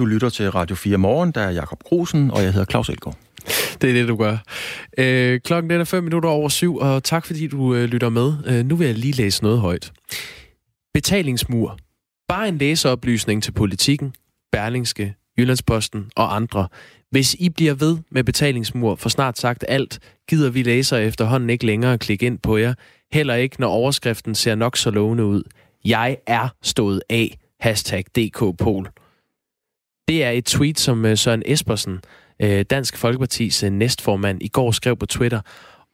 Du lytter til Radio 4 Morgen, der er Jakob Grusen, og jeg hedder Claus Elgaard. Det er det, du gør. Øh, klokken den er 5 minutter over syv, og tak fordi du øh, lytter med. Øh, nu vil jeg lige læse noget højt. Betalingsmur. Bare en læseoplysning til politikken, Berlingske, Jyllandsposten og andre. Hvis I bliver ved med betalingsmur for snart sagt alt, gider vi læsere efterhånden ikke længere klikke ind på jer. Heller ikke, når overskriften ser nok så lovende ud. Jeg er stået af. Hashtag DKPol. Det er et tweet, som øh, Søren Espersen, øh, Dansk Folkepartis øh, næstformand, i går skrev på Twitter.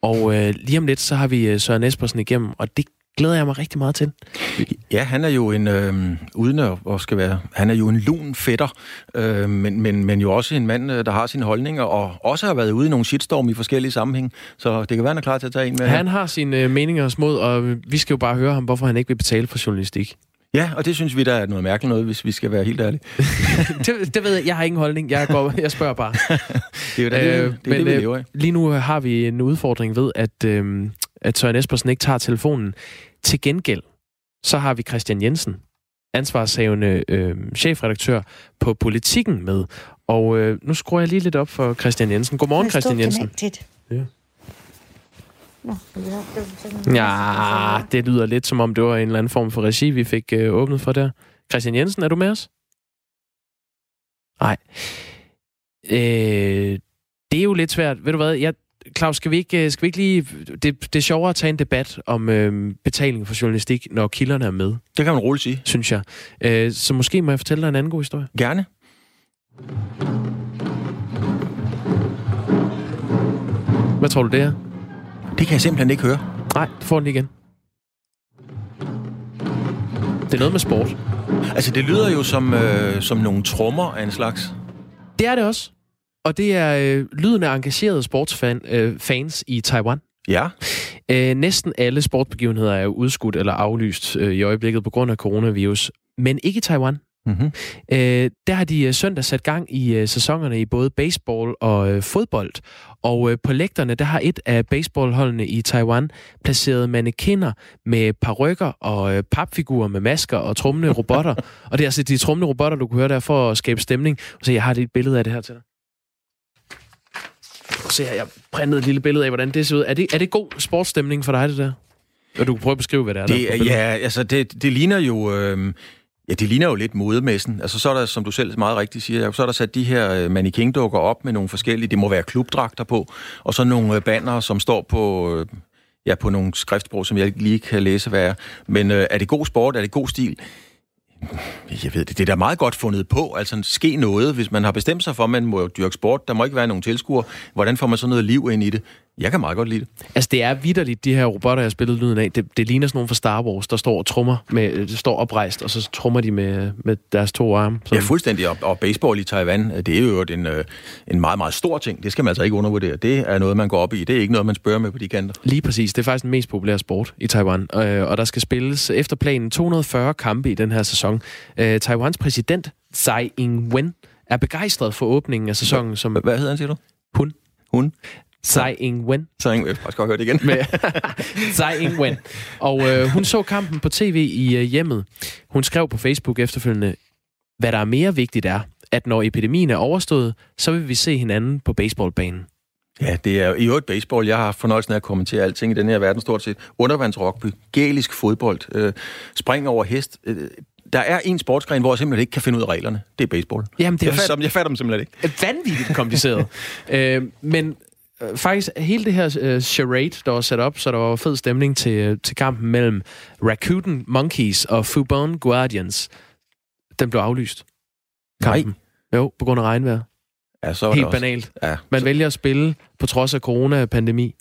Og lige om lidt, så har vi Søren Espersen igennem, og det glæder jeg mig rigtig meget til. Ja, han er jo en, øh, uden at, skal være, han er jo en lun fætter, øh, men, men, men jo også en mand, der har sine holdninger, og også har været ude i nogle shitstorm i forskellige sammenhæng, så det kan være, han er klar til at tage en med. Han har sine meninger smod, og vi skal jo bare høre ham, hvorfor han ikke vil betale for journalistik. Ja, og det synes vi, der er noget mærkeligt noget, hvis vi skal være helt ærlige. det, det ved jeg. Jeg har ingen holdning. Jeg, går, jeg spørger bare. det er jo da, øh, det, det, men, det, vi øh, lever af. Lige nu har vi en udfordring ved, at, øh, at Søren Espersen ikke tager telefonen. Til gengæld, så har vi Christian Jensen, ansvarshavende øh, chefredaktør på Politikken med. Og øh, nu skruer jeg lige lidt op for Christian Jensen. Godmorgen, Christian Jensen. Ja. Ja, det lyder lidt som om, det var en eller anden form for regi, vi fik øh, åbnet for der. Christian Jensen, er du med os? Nej. Øh, det er jo lidt svært. Ved du hvad, jeg, Claus, skal vi ikke, øh, skal vi ikke lige... Det, det er sjovere at tage en debat om øh, betaling for journalistik, når kilderne er med. Det kan man roligt sige. Synes jeg. Øh, så måske må jeg fortælle dig en anden god historie. Gerne. Hvad tror du, det er? Det kan jeg simpelthen ikke høre. Nej, du får den igen. Det er noget med sport. Altså, det lyder jo som, øh, som nogle trommer af en slags. Det er det også. Og det er øh, lyden af engagerede sportsfans øh, fans i Taiwan. Ja. Øh, næsten alle sportsbegivenheder er udskudt eller aflyst øh, i øjeblikket på grund af coronavirus. Men ikke i Taiwan. Mm-hmm. Øh, der har de øh, søndag sat gang i øh, sæsonerne i både baseball og øh, fodbold. Og øh, på lægterne, der har et af baseballholdene i Taiwan placeret mannequiner med parrykker og øh, papfigurer med masker og trummende robotter. og det er altså de trummende robotter, du kan høre der for at skabe stemning. Så jeg har et billede af det her til dig. Se her, jeg printede et lille billede af, hvordan det ser ud. Er det, er det god sportsstemning for dig, det der? Og du kan prøve at beskrive, hvad det er. Det, der ja, altså det, det ligner jo... Øh, Ja, det ligner jo lidt modemessen. Altså så er der, som du selv meget rigtigt siger, så er der sat de her øh, mannequin-dukker op med nogle forskellige, det må være klubdragter på, og så nogle øh, banner, som står på, øh, ja, på nogle skriftsprog, som jeg lige kan læse, hvad er. Men øh, er det god sport? Er det god stil? Jeg ved det, det er da meget godt fundet på. Altså, ske noget, hvis man har bestemt sig for, at man må dyrke sport. Der må ikke være nogen tilskuer. Hvordan får man så noget liv ind i det? Jeg kan meget godt lide det. Altså, det er vidderligt, de her robotter, jeg har spillet lyden af. Det, det ligner sådan nogle fra Star Wars, der står og trummer med, det står oprejst, og så trummer de med, med deres to arme. Sådan. Ja, fuldstændig. Og, og baseball i Taiwan, det er jo en, øh, en meget, meget stor ting. Det skal man altså ikke undervurdere. Det er noget, man går op i. Det er ikke noget, man spørger med på de kanter. Lige præcis. Det er faktisk den mest populære sport i Taiwan. Øh, og der skal spilles efter planen 240 kampe i den her sæson. Øh, Taiwans præsident, Tsai Ing-wen, er begejstret for åbningen af sæsonen. Som Hvad hedder han, siger du? Hun. Hun? Tsai Ing-wen. Tsai Ing-wen. Jeg skal høre det igen. Med Tsai Ing-wen. Og øh, hun så kampen på tv i øh, hjemmet. Hun skrev på Facebook efterfølgende, hvad der er mere vigtigt er, at når epidemien er overstået, så vil vi se hinanden på baseballbanen. Ja, det er i øvrigt baseball. Jeg har fornøjelsen af at kommentere alting i den her verden stort set. Undervandsrugby, gælisk fodbold, øh, spring over hest. Øh, der er en sportsgren, hvor jeg simpelthen ikke kan finde ud af reglerne. Det er baseball. Jamen, det er jeg, fatter, jeg fatter dem simpelthen ikke. Vanvittigt kompliceret. øh, men faktisk hele det her øh, charade, der var sat op, så der var fed stemning til, øh, til kampen mellem Rakuten Monkeys og Fubon Guardians. Den blev aflyst. Kampen. Nej. Jo, på grund af regnvejr. Ja, så Helt banalt. Ja. Man så... vælger at spille på trods af corona-pandemi,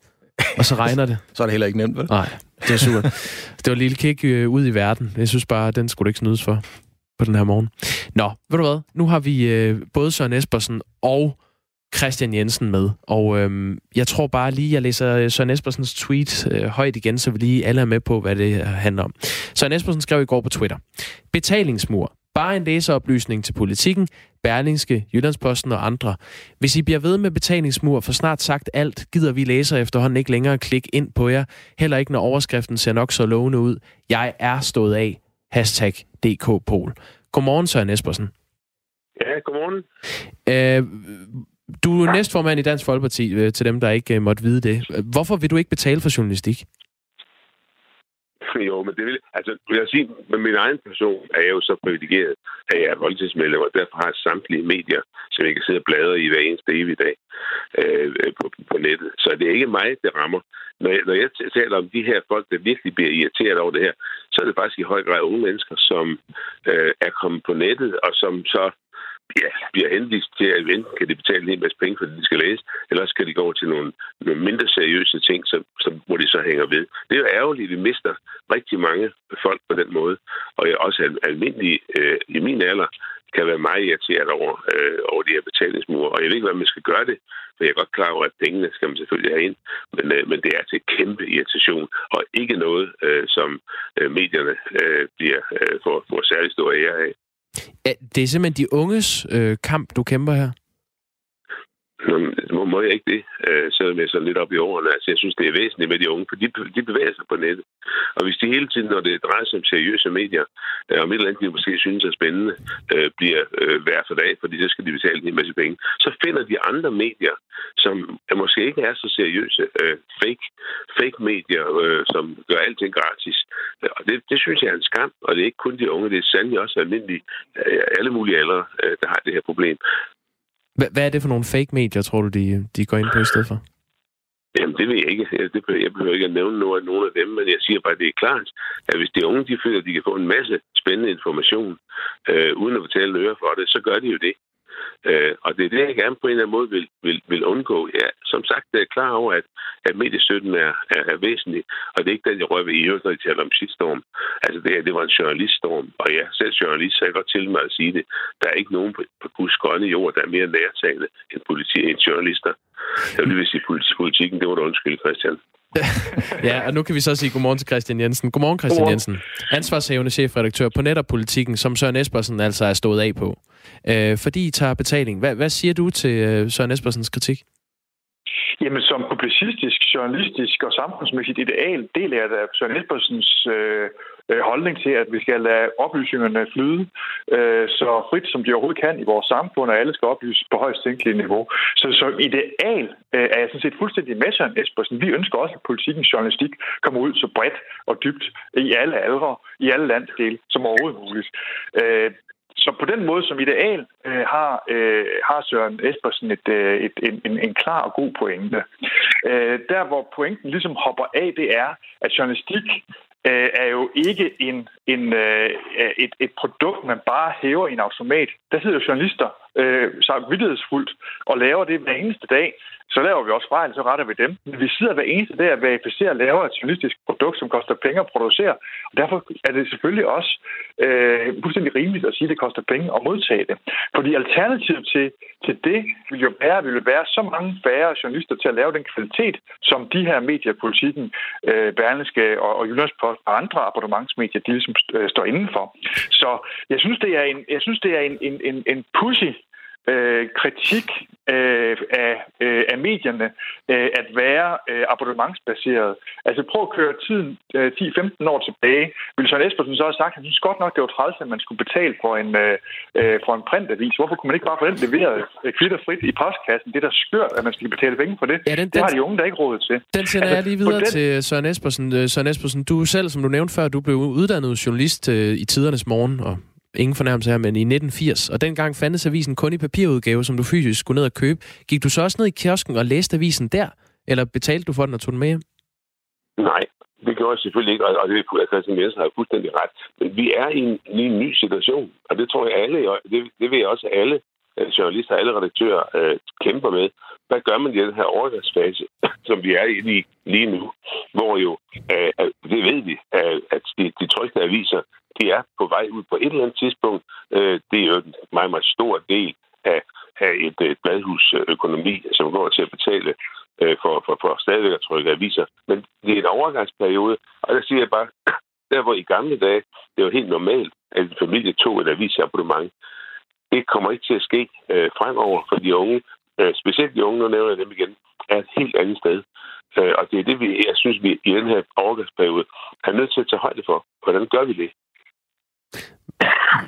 og så regner det. så er det heller ikke nemt, vel? Nej, det er super. det var en lille kick øh, ud i verden. Jeg synes bare, den skulle du ikke snydes for på den her morgen. Nå, ved du hvad? Nu har vi øh, både Søren Espersen og Christian Jensen med. Og øhm, jeg tror bare lige, jeg læser Søren Espersens tweet øh, højt igen, så vi lige alle er med på, hvad det handler om. Søren Espersen skrev i går på Twitter. Betalingsmur. Bare en læseoplysning til politikken, Berlingske, Jyllandsposten og andre. Hvis I bliver ved med betalingsmur for snart sagt alt, gider vi læser efterhånden ikke længere klikke ind på jer. Heller ikke, når overskriften ser nok så lovende ud. Jeg er stået af. Hashtag DKPol. Godmorgen, Søren Espersen. Ja, godmorgen. Øh, du er næstformand i Dansk Folkeparti, øh, til dem, der ikke øh, måtte vide det. Hvorfor vil du ikke betale for journalistik? Jo, men det vil... Altså, vil jeg sige, med min egen person er jeg jo så privilegeret, at jeg er voldtidsmedlem, og derfor har jeg samtlige medier, som jeg kan sidde og bladre i hver eneste evig dag øh, øh, på, på nettet. Så det er ikke mig, det rammer. Når jeg, når jeg taler om de her folk, der virkelig bliver irriteret over det her, så er det faktisk i høj grad unge mennesker, som øh, er kommet på nettet, og som så ja, bliver henvist til, at enten kan de betale en masse penge, fordi de skal læse, eller også kan de gå over til nogle, nogle mindre seriøse ting, som, som, hvor de så hænger ved. Det er jo ærgerligt, at vi mister rigtig mange folk på den måde. Og jeg også almindelig øh, i min alder kan være meget irriteret over, øh, over de her betalingsmure. Og jeg ved ikke, hvad man skal gøre det, for jeg er godt klar over, at pengene skal man selvfølgelig have ind. Men, øh, men det er til kæmpe irritation, og ikke noget, øh, som øh, medierne øh, bliver, øh, får, får særlig stor ære af. Ja, det er simpelthen de unges øh, kamp, du kæmper her? Nå, må jeg ikke det, øh, selvom jeg så lidt op i årene. Altså, jeg synes, det er væsentligt med de unge, for de, de bevæger sig på nettet. Og hvis de hele tiden, når det drejer sig om seriøse medier, øh, om et eller andet, de måske synes er spændende, øh, bliver øh, hver for dag, fordi så skal de betale en masse penge, så finder de andre medier, som måske ikke er så seriøse, øh, fake, fake medier, øh, som gør alting gratis. Og det, det synes jeg er en skam, og det er ikke kun de unge, det er sandelig også almindelige, øh, alle mulige aldre, øh, der har det her problem. Hvad er det for nogle fake medier, tror du, de, de går ind på i stedet for? Jamen, det ved jeg ikke. Jeg behøver ikke at nævne noget af nogle af dem, men jeg siger bare, at det er klart, at hvis de unge de føler, at de kan få en masse spændende information, øh, uden at betale en øre for det, så gør de jo det. Øh, og det er det, jeg gerne på en eller anden måde vil, vil, vil undgå. Ja, som sagt, jeg er klar over, at, at mediestøtten er, er, er væsentlig, og det er ikke den, jeg rører ved i øvrigt, når I taler om shitstorm. Altså, det her, det var en journaliststorm, og jeg selv journalist, så jeg godt til mig at sige det. Der er ikke nogen på, på Guds grønne jord, der er mere nærtagende end, politi, end journalister. Jeg vil sige, politikken, det var du undskyld, Christian ja, og nu kan vi så sige godmorgen til Christian Jensen. Godmorgen, Christian godmorgen. Jensen. Ansvarshævende chefredaktør på Netterpolitikken, som Søren Espersen altså er stået af på. Øh, fordi I tager betaling. Hvad, hvad siger du til øh, Søren Espersens kritik? Jamen, som publicistisk, journalistisk og samfundsmæssigt ideal deler jeg da Søren Espersens øh, øh, holdning til, at vi skal lade oplysningerne flyde øh, så frit, som de overhovedet kan i vores samfund, og alle skal oplyses på højst tænkelige niveau. Så som ideal øh, er jeg sådan set fuldstændig med Søren Espersen. Vi ønsker også, at politikens journalistik kommer ud så bredt og dybt i alle aldre, i alle landsdele, som overhovedet muligt. Øh, så på den måde som ideal øh, har, øh, har Søren Espersen et, øh, et, en, en, en klar og god pointe. Øh, der hvor pointen ligesom hopper af, det er, at journalistik øh, er jo ikke en, en, øh, et, et produkt, man bare hæver i en automat. Der sidder jo journalister øh, samvittighedsfuldt og laver det hver eneste dag så laver vi også fejl, så retter vi dem. Men vi sidder hver eneste dag og verificerer og laver et journalistisk produkt, som koster penge at producere. Og derfor er det selvfølgelig også øh, fuldstændig rimeligt at sige, at det koster penge at modtage det. Fordi alternativet til, til det vil jo være, vil være så mange færre journalister til at lave den kvalitet, som de her medier, politikken, øh, Berlingske og, og Jyllandspost og andre abonnementsmedier, de ligesom øh, står indenfor. Så jeg synes, det er en, jeg synes, det er en, en, en, en pussy øh, kritik øh, af, øh, af medierne øh, at være øh, abonnementsbaseret. Altså prøv at køre tiden øh, 10-15 år tilbage. Vil Søren Espersen så have sagt, at han synes godt nok, det var træls, at man skulle betale for en, øh, øh for en printavis. Hvorfor kunne man ikke bare få den leveret øh, kvitterfrit i postkassen? Det er da skørt, at man skal betale penge for det. Ja, den, det har de unge der ikke råd til. Den sender altså, jeg lige videre den... til Søren Espersen. Øh, Søren Espersen, du selv, som du nævnte før, du blev uddannet journalist øh, i tidernes morgen, og ingen fornærmelse her, men i 1980. Og dengang fandtes avisen kun i papirudgave, som du fysisk skulle ned og købe. Gik du så også ned i kiosken og læste avisen der? Eller betalte du for den og tog den med hjem? Nej, det gjorde jeg selvfølgelig ikke, og det er Christian Jensen har fuldstændig ret. Men vi er i en, i en ny situation, og det tror jeg alle, det, det ved jeg også alle journalister og alle redaktører øh, kæmper med. Hvad gør man i den her overgangsfase, som vi er i lige nu, hvor jo, øh, det ved vi, at de, de trykte aviser, de er på vej ud på et eller andet tidspunkt. Øh, det er jo en meget, meget stor del af, af et, et bladhusøkonomi, som går til at betale øh, for, for, for stadigvæk at trykke aviser. Men det er en overgangsperiode, og der siger jeg bare, der hvor i gamle dage, det var helt normalt, at en familie tog et avisabonnement. Det kommer ikke til at ske øh, fremover for de unge, øh, specielt de unge, nu nævner jeg dem igen, er et helt andet sted. Øh, og det er det, vi, jeg synes, vi i den her overgangsperiode er nødt til at tage højde for. Hvordan gør vi det?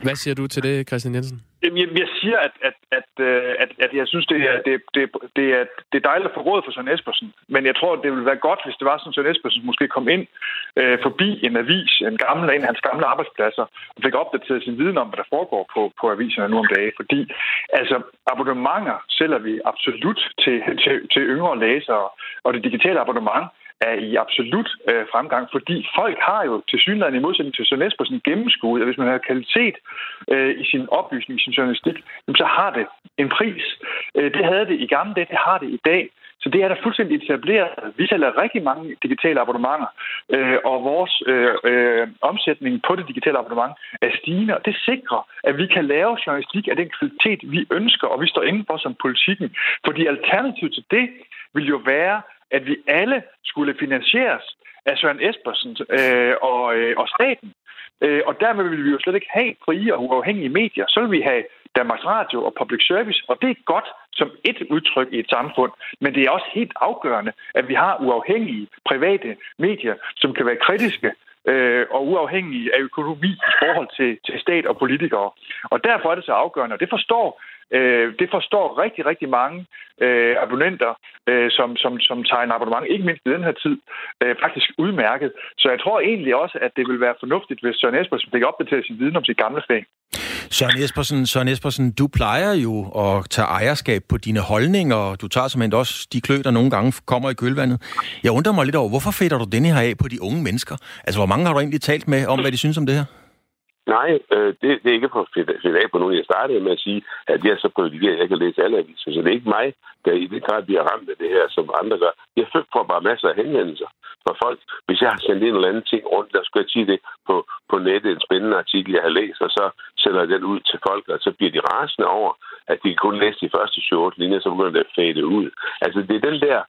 Hvad siger du til det, Christian Jensen? Jeg, jeg siger, at, at, at, øh, at, at jeg synes, det er, det, det, det, er, det er dejligt at få råd for Søren Espersen. Men jeg tror, det ville være godt, hvis det var sådan, at Søren Espersen måske kom ind øh, forbi en avis, en, gammel, en af hans gamle arbejdspladser, og fik opdateret sin viden om, hvad der foregår på, på aviserne nu om dagen. Fordi altså, abonnementer sælger vi absolut til, til, til yngre læsere, og det digitale abonnement er i absolut øh, fremgang, fordi folk har jo til synligheden i modsætning til Søren Espersen gennemskuet, at hvis man har kvalitet øh, i sin oplysning, i sin journalistik, så har det en pris. Øh, det havde det i gamle dage, det har det i dag. Så det er der fuldstændig etableret. Vi sælger rigtig mange digitale abonnementer, øh, og vores øh, øh, omsætning på det digitale abonnement er stigende, og det sikrer, at vi kan lave journalistik af den kvalitet, vi ønsker, og vi står indenfor som politikken. Fordi alternativet til det vil jo være, at vi alle skulle finansieres af Søren Espersen øh, og, øh, og staten. Øh, og dermed ville vi jo slet ikke have frie og uafhængige medier. Så ville vi have Danmarks Radio og public service, og det er godt som et udtryk i et samfund, men det er også helt afgørende, at vi har uafhængige private medier, som kan være kritiske øh, og uafhængige af økonomi i forhold til, til stat og politikere. Og derfor er det så afgørende, og det forstår Øh, det forstår rigtig, rigtig mange øh, abonnenter, øh, som, som, som tager en abonnement, ikke mindst i den her tid, øh, faktisk udmærket. Så jeg tror egentlig også, at det vil være fornuftigt, hvis Søren Espersen fik opdateret sin viden om sit gamle fag. Søren Espersen, Søren Espersen, du plejer jo at tage ejerskab på dine holdninger, og du tager simpelthen også de klø, der nogle gange kommer i kølvandet. Jeg undrer mig lidt over, hvorfor fætter du denne her af på de unge mennesker? Altså, hvor mange har du egentlig talt med om, hvad de synes om det her? Nej, øh, det, det er ikke for at fedt af på nogen. Jeg startede med at sige, at jeg er så privilegeret, at jeg kan læse alle aviser. Så det er ikke mig, der i det grad bliver ramt af det her, som andre gør. Jeg får bare masser af henvendelser fra folk. Hvis jeg har sendt en eller anden ting rundt, der skulle jeg sige det på, på nettet, en spændende artikel, jeg har læst, og så sender jeg den ud til folk, og så bliver de rasende over, at de kun læse de første 28 linjer, så begynder det at fade ud. Altså, det er den der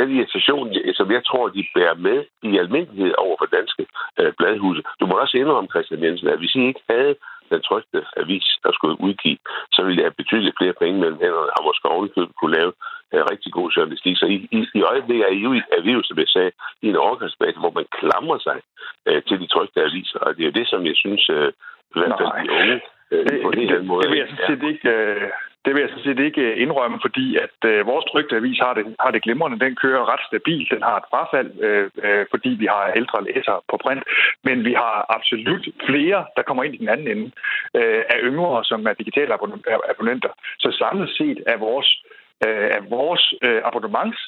den irritation, som jeg tror, de bærer med i almindelighed over for danske øh, bladhuse. Du må også indrømme, Christian Jensen, at hvis I ikke havde den trygte avis, der skulle udgive, så ville jeg have betydeligt flere penge mellem hænderne, og måske ovenikøbet kunne lave uh, rigtig god journalistik. Så i, i, i øjeblikket er, I jo, er vi jo, som jeg sagde, i en overgangsbase, hvor man klamrer sig uh, til de trygte aviser, og det er jo det, som jeg synes, hvert fald de unge, uh, på en måde... Det vil jeg sådan set ikke... Uh det vil jeg sådan set ikke øh, indrømme, fordi at øh, vores trygte avis har det, har det glimrende. Den kører ret stabilt. Den har et frafald, øh, øh, fordi vi har ældre læsere på print. Men vi har absolut flere, der kommer ind i den anden ende øh, af yngre, som er digitale abonnenter. Så samlet set er vores, øh, er vores øh, abonnements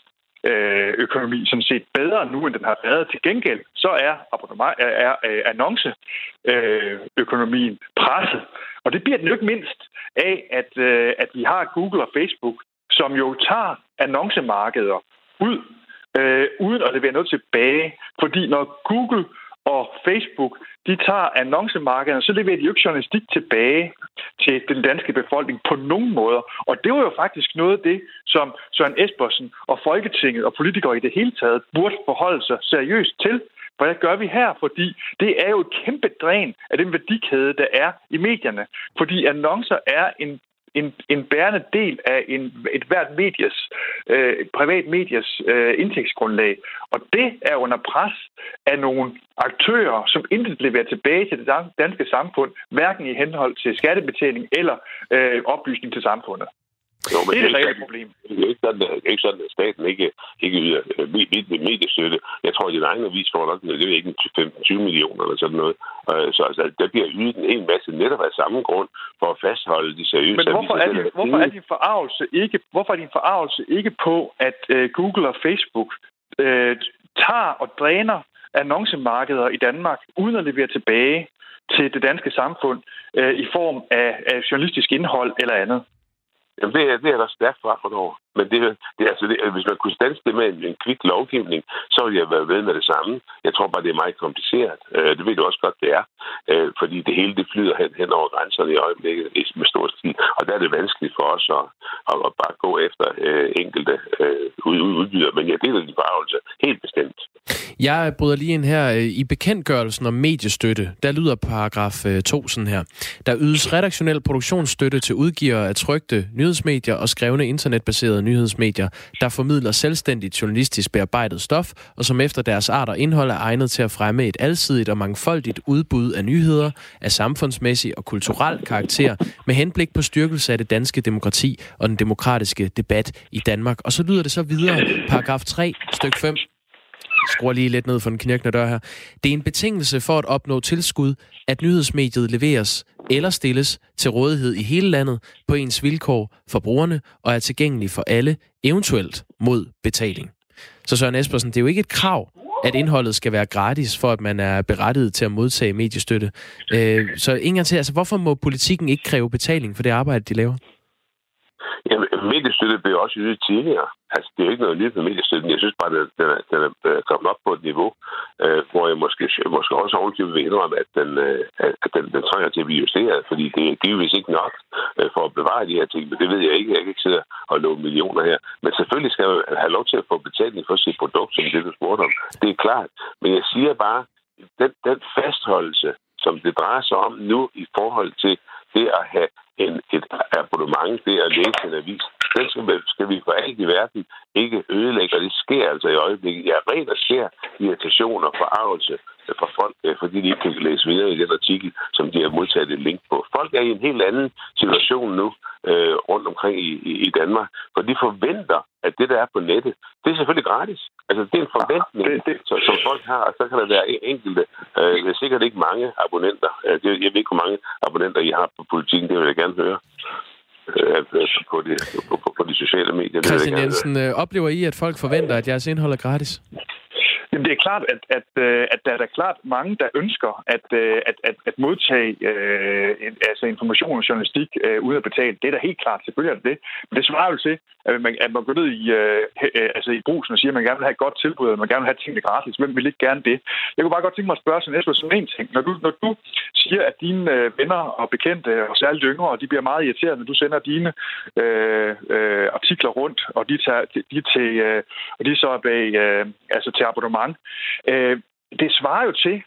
Øh, økonomi sådan set bedre nu, end den har været. Til gengæld så er, abonnement, er, er, øh, annonceøkonomien øh, presset. Og det bliver den jo ikke mindst af, at, at vi har Google og Facebook, som jo tager annoncemarkeder ud, øh, uden at levere noget tilbage. Fordi når Google og Facebook, de tager annoncemarkederne, så leverer de jo ikke journalistik tilbage til den danske befolkning på nogen måder. Og det var jo faktisk noget af det, som Søren Espersen og Folketinget og politikere i det hele taget burde forholde sig seriøst til. Hvad gør vi her? Fordi det er jo et kæmpe dræn af den værdikæde, der er i medierne. Fordi annoncer er en en, en bærende del af en, et hvert medies, øh, privat medies øh, indtægtsgrundlag. Og det er under pres af nogle aktører, som intet leverer tilbage til det danske samfund, hverken i henhold til skattebetaling eller øh, oplysning til samfundet. Jo, men det er det reelle problem. Det er ikke sådan, at, ikke sådan, at staten ikke, ikke yder øh, mediestøtte. Jeg tror, at din egen avis får nok, det er ikke 15-20 millioner eller sådan noget. Så altså, der bliver ydet en hel masse netop af samme grund for at fastholde de seriøse Men hvorfor er, din, hvorfor er din forarvelse ikke, hvorfor er din forarvelse ikke på, at uh, Google og Facebook uh, tager og dræner annoncemarkeder i Danmark, uden at levere tilbage til det danske samfund uh, i form af, af journalistisk indhold eller andet? Jamen, det, er, det er der stærkt fra over. Men det, det, altså, det, hvis man kunne stanse det med en, en kvik lovgivning, så ville jeg være ved med det samme. Jeg tror bare, det er meget kompliceret. Øh, det ved du også godt, det er. Øh, fordi det hele det flyder hen, hen over grænserne i øjeblikket med stor stil. Og der er det vanskeligt for os at, at, at bare gå efter øh, enkelte øh, udbyder. Men jeg deler din forarvelse helt bestemt. Jeg bryder lige ind her. Øh, I bekendtgørelsen om mediestøtte, der lyder paragraf øh, 2 sådan her. Der ydes redaktionel produktionsstøtte til udgivere af trygte nyhedsmedier og skrevne internetbaserede nyhedsmedier, der formidler selvstændigt journalistisk bearbejdet stof, og som efter deres art og indhold er egnet til at fremme et alsidigt og mangfoldigt udbud af nyheder af samfundsmæssig og kulturel karakter med henblik på styrkelse af det danske demokrati og den demokratiske debat i Danmark. Og så lyder det så videre, paragraf 3, styk 5 skruer lige lidt ned for den knirkende dør her. Det er en betingelse for at opnå tilskud, at nyhedsmediet leveres eller stilles til rådighed i hele landet på ens vilkår for brugerne og er tilgængelig for alle, eventuelt mod betaling. Så Søren Espersen, det er jo ikke et krav, at indholdet skal være gratis, for at man er berettiget til at modtage mediestøtte. Øh, så ingen til, altså hvorfor må politikken ikke kræve betaling for det arbejde, de laver? Jamen, mediestøtte blev også ydet tidligere. Altså, det er jo ikke noget nyt med mediestøtten. Jeg synes bare, at den er, den er øh, kommet op på et niveau, øh, hvor jeg måske, måske også ovenkøbet vil indrømme, at den, øh, at den, den trænger til at blive justeret, fordi det er givetvis ikke nok øh, for at bevare de her ting, men det ved jeg ikke. Jeg kan ikke sidde og love millioner her. Men selvfølgelig skal man have lov til at få betaling for sit produkt, som det, du spurgte om. Det er klart. Men jeg siger bare, den, den fastholdelse, som det drejer sig om nu i forhold til det at have en, et abonnement, det at læse en avis, den skal, vi, skal vi for alt i verden ikke ødelægge, og det sker altså i øjeblikket. Jeg er rent og ser irritation og forarvelse fra folk, øh, fordi de ikke kan læse videre i den artikel, som de har modtaget et link på. Folk er i en helt anden situation nu øh, rundt omkring i, i, i Danmark, for de forventer, at det, der er på nettet, det er selvfølgelig gratis. Altså, det er en forventning, det, det. Som, som folk har, og så kan der være enkelte, øh, er sikkert ikke mange abonnenter. Øh, jeg ved ikke, hvor mange abonnenter I har på politikken, det vil jeg gerne høre øh, på, de, på, på, på de sociale medier. Christian Jensen, øh, oplever I, at folk forventer, at jeres indhold er gratis? Jamen, det er klart, at, at, øh, at der er der klart mange, der ønsker at, øh, at, at, at modtage øh, altså information og journalistik øh, uden at betale. Det er da helt klart, selvfølgelig er det det. Men det svarer jo til, at man, at man går ned i, øh, øh, altså i brusen og siger, at man gerne vil have et godt tilbud, og man gerne vil have tingene gratis. Hvem vil ikke gerne det? Jeg kunne bare godt tænke mig at spørge sådan Esbjørn som en ting. Når du, når du siger, at dine venner og bekendte, og særligt yngre, de bliver meget irriterede, når du sender dine øh, øh, artikler rundt, og de, tager, de, til, øh, og de så er bag, øh, altså til abonnement. Øh, det svarer jo til,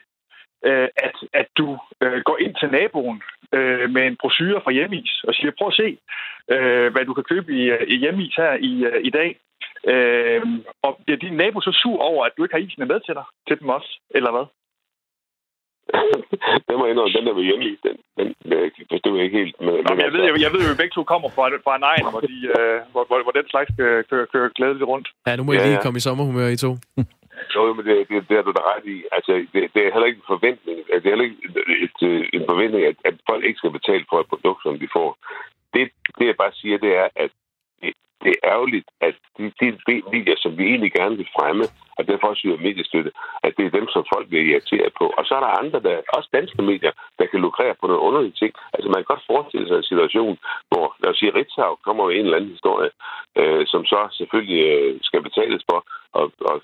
øh, at, at du øh, går ind til naboen øh, med en brochure fra Hjemmis og siger, prøv at se, øh, hvad du kan købe i, i Hjemmis her i, øh, i dag. Øh, og bliver din nabo så sur over, at du ikke har isen med til dig, til dem også, eller hvad? den må indrømme, den der med hjemme den, den, den forstår jeg ikke helt. Med, Nå, men jeg, ved, jeg, jeg ved jo, at begge to kommer fra, fra en egen, hvor, de, øh, hvor, hvor, hvor den slags kører, kører, kører glædeligt rundt. Ja, nu må jeg lige ja. komme i sommerhumør i to. Jo, men det, det, det er du da ret i. Altså, det, det er heller ikke en forventning. Altså, det er heller ikke et, et, en forventning, at, at folk ikke skal betale for et produkt, som de får. Det, det jeg bare siger, det er, at det, det er ærgerligt, at de, de medier, som vi egentlig gerne vil fremme, og derfor også yder mediestøtte, at det er dem, som folk bliver irriteret på. Og så er der andre, der, også danske medier, der kan lukrere på nogle underlige ting. Altså man kan godt forestille sig en situation, hvor, lad os sige, Ritzau kommer med en eller anden historie, øh, som så selvfølgelig øh, skal betales for, og, og,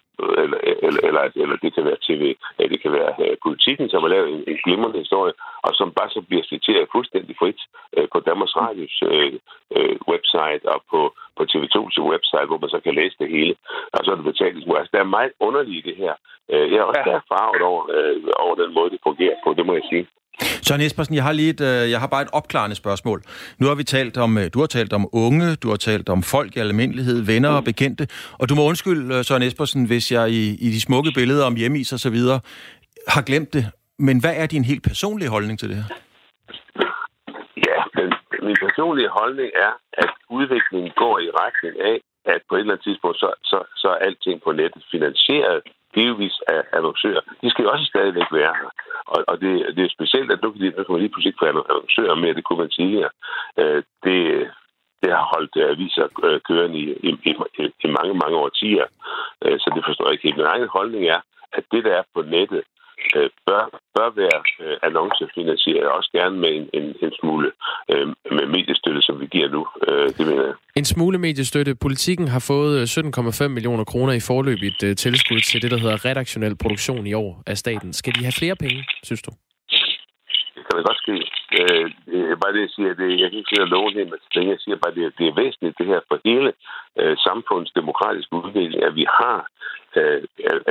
eller, eller, eller, eller det kan være TV, ja, det kan være øh, politikken, som har lavet en, en glimrende historie, og som bare så bliver citeret fuldstændig frit øh, på Danmarks Radios øh, øh, website og på, på TV2's website, hvor man så kan læse det hele, og så er det betalt. Altså, der er meget underligt det her. Uh, jeg er også ja. farvet over, uh, over den måde, det fungerer på, det må jeg sige. Søren Espersen, jeg har lige et, øh, jeg har bare et opklarende spørgsmål. Nu har vi talt om, øh, du har talt om unge, du har talt om folk i almindelighed, venner og bekendte, og du må undskylde, øh, Søren Espersen, hvis jeg i, i de smukke billeder om hjemmeis og så videre har glemt det. Men hvad er din helt personlige holdning til det her? Ja, den, min personlige holdning er, at udviklingen går i retning af, at på et eller andet tidspunkt, så, så, så er alting på nettet finansieret givetvis af annoncører. De skal jo også stadigvæk være her. Og, og det, det er specielt, at nu kan, de, nu kan man lige pludselig få annoncører med, det kunne man tidligere. Øh, det, det har holdt øh, aviser øh, kørende i, i, i, i mange, mange årtier. Øh, så det forstår jeg ikke helt. Min egen holdning er, at det, der er på nettet, øh, bør, bør være øh, annoncefinansieret, også gerne med en, en, en smule øh, med mediestøtte, som vi giver nu. Øh, det mener jeg. En smule mediestøtte. Politikken har fået 17,5 øh, millioner kroner i forløbigt øh, tilskud til det, der hedder redaktionel produktion i år af staten. Skal de have flere penge, synes du? Det kan da godt ske. Øh, øh, bare det, jeg siger, det, øh, jeg kan ikke sige at love det, men jeg siger bare, det, det er væsentligt det her for hele øh, samfundets demokratiske udvikling, at vi har øh,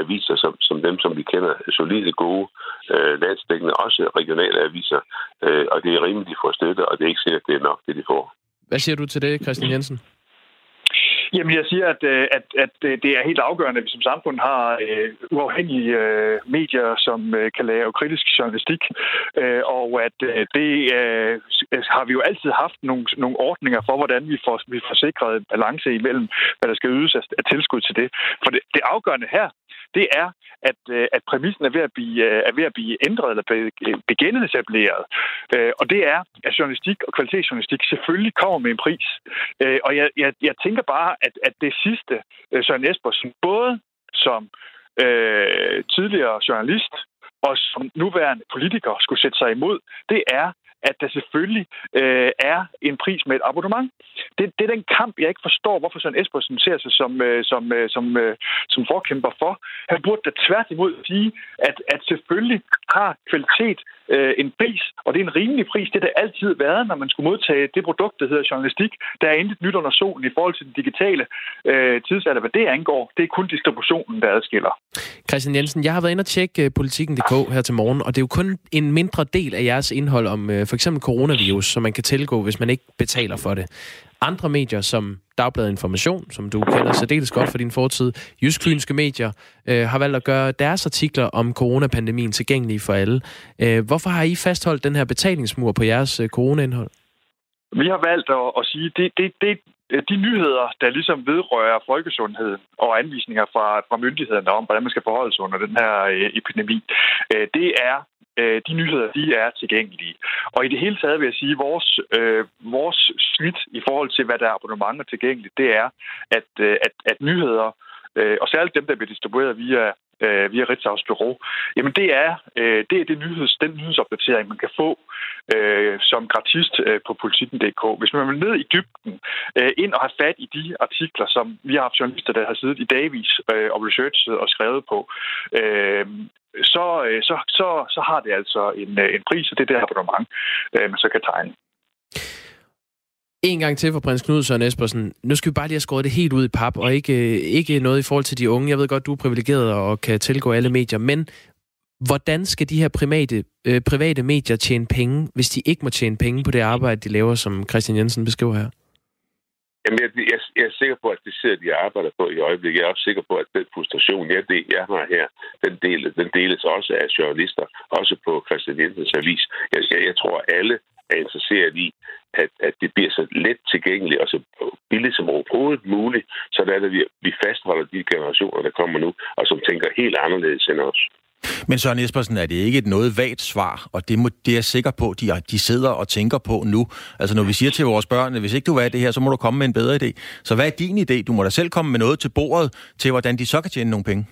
aviser som, som dem, som vi kender, solide, gode, øh, landsdækkende, også regionale aviser, øh, og det er rimeligt, de får støtte, og det er ikke sikkert, at det er nok, det de får. Hvad siger du til det, Christian Jensen? Jamen, jeg siger, at, øh, at, at det er helt afgørende, at vi som samfund har uh, uafhængige uh, medier, som uh, kan lave kritisk journalistik, uh, og at uh, det uh, har vi jo altid haft nogle, nogle ordninger for, hvordan vi får, vi får sikret balance imellem, hvad der skal ydes af, af tilskud til det. For det, det afgørende her, det er, at, at præmissen er ved at blive, er ved at blive ændret eller blive etableret. Og det er, at journalistik og kvalitetsjournalistik selvfølgelig kommer med en pris. Og jeg, jeg, jeg tænker bare, at, at det sidste, øh, Søren Espersen, både som øh, tidligere journalist og som nuværende politiker skulle sætte sig imod, det er, at der selvfølgelig øh, er en pris med et abonnement. Det, det er den kamp, jeg ikke forstår, hvorfor Søren Espersen ser sig som, øh, som, øh, som, øh, som forkæmper for. Han burde da tværtimod sige, at, at selvfølgelig har kvalitet øh, en pris, og det er en rimelig pris. Det har det altid været, når man skulle modtage det produkt, der hedder journalistik. Der er intet nyt under solen i forhold til den digitale øh, tidsalder. Hvad det angår, det er kun distributionen, der adskiller. Christian Jensen, jeg har været inde og tjekke øh, politikken.dk her til morgen, og det er jo kun en mindre del af jeres indhold om øh, for eksempel coronavirus, som man kan tilgå, hvis man ikke betaler for det. Andre medier som Dagbladet Information, som du kender særdeles godt for din fortid, Jysk medier, øh, har valgt at gøre deres artikler om coronapandemien tilgængelige for alle. Øh, hvorfor har I fastholdt den her betalingsmur på jeres øh, coronaindhold? Vi har valgt at, at sige, det, det, det, de nyheder, der ligesom vedrører folkesundheden og anvisninger fra, fra myndighederne om, hvordan man skal forholde sig under den her øh, epidemi, øh, det er øh, de nyheder, de er tilgængelige. Og i det hele taget vil jeg sige, at vores, øh, vores snit i forhold til, hvad der er abonnementer tilgængeligt, det er, at, øh, at, at nyheder, øh, og særligt dem, der bliver distribueret via øh, via Ritzaus bureau, jamen det er, øh, det er det nyheds, den nyhedsopdatering, man kan få øh, som gratist øh, på politikken.dk. Hvis man vil ned i dybden, øh, ind og have fat i de artikler, som vi har haft journalister, der har siddet i dagvis øh, og researchet og skrevet på, øh, så, øh, så, så, så har det altså en, øh, en pris, og det er det abonnement, øh, man så kan tegne. En gang til for prins Knud Søren Espersen. Nu skal vi bare lige have skåret det helt ud i pap, og ikke, ikke noget i forhold til de unge. Jeg ved godt, du er privilegeret og kan tilgå alle medier, men hvordan skal de her private, øh, private medier tjene penge, hvis de ikke må tjene penge på det arbejde, de laver, som Christian Jensen beskriver her? Jamen, jeg, jeg, jeg er sikker på, at det sidder de arbejder på i øjeblikket. Jeg er også sikker på, at den frustration, jeg, det, jeg har her, den, del, den deles også af journalister, også på Christian Jensens avis. Jeg, jeg, jeg tror, alle er interesseret i, at, at det bliver så let tilgængeligt og så billigt som overhovedet muligt, så det er, at vi, vi fastholder de generationer, der kommer nu, og som tænker helt anderledes end os. Men Søren Espersen, er det ikke et noget vagt svar? Og det, må, det er jeg sikker på, de, de sidder og tænker på nu. Altså når vi siger til vores børn, at hvis ikke du vil have det her, så må du komme med en bedre idé. Så hvad er din idé? Du må da selv komme med noget til bordet, til hvordan de så kan tjene nogle penge.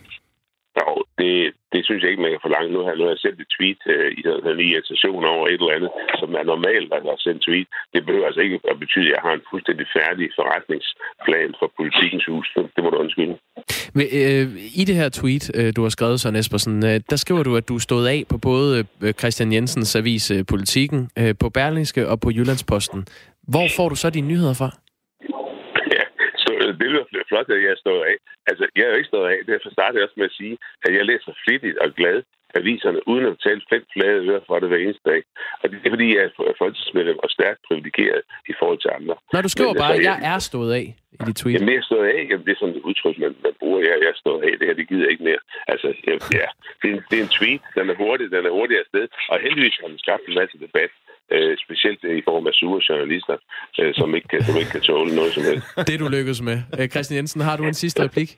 Jo, det, det synes jeg ikke, man kan forlange. Nu har, nu har jeg sendt et tweet øh, i en irritation over et eller andet, som er normalt, at jeg har sendt tweet. Det behøver altså ikke at betyde, at jeg har en fuldstændig færdig forretningsplan for politikens hus. Det må du undskylde. Men, øh, I det her tweet, øh, du har skrevet, Søren Espersen, øh, der skriver du, at du stod af på både øh, Christian Jensens avis øh, Politikken, øh, på Berlingske og på Jyllandsposten. Hvor får du så dine nyheder fra? Det lyder flot, at jeg er stået af. Altså, jeg er jo ikke stået af. Derfor startede jeg også med at sige, at jeg læser flittigt og glad aviserne, uden at betale fem flade øre for det hver eneste dag. Og det er fordi, jeg er folketingsmedlem og stærkt privilegeret i forhold til andre. Når du skriver Men, bare, at jeg er stået af i dit tweet. Jamen, jeg er stået af. Jamen, det er sådan et udtryk, man, man bruger. Jeg, jeg er stået af. Det her, det gider jeg ikke mere. Altså, ja, det, er en, det er en tweet. Den er hurtig. Den er hurtig afsted. Og heldigvis har den skabt en masse debat øh, specielt i form af sure journalister, øh, som, ikke, som ikke kan tåle noget som helst. Det du lykkes med. Øh, Christian Jensen, har du en sidste replik?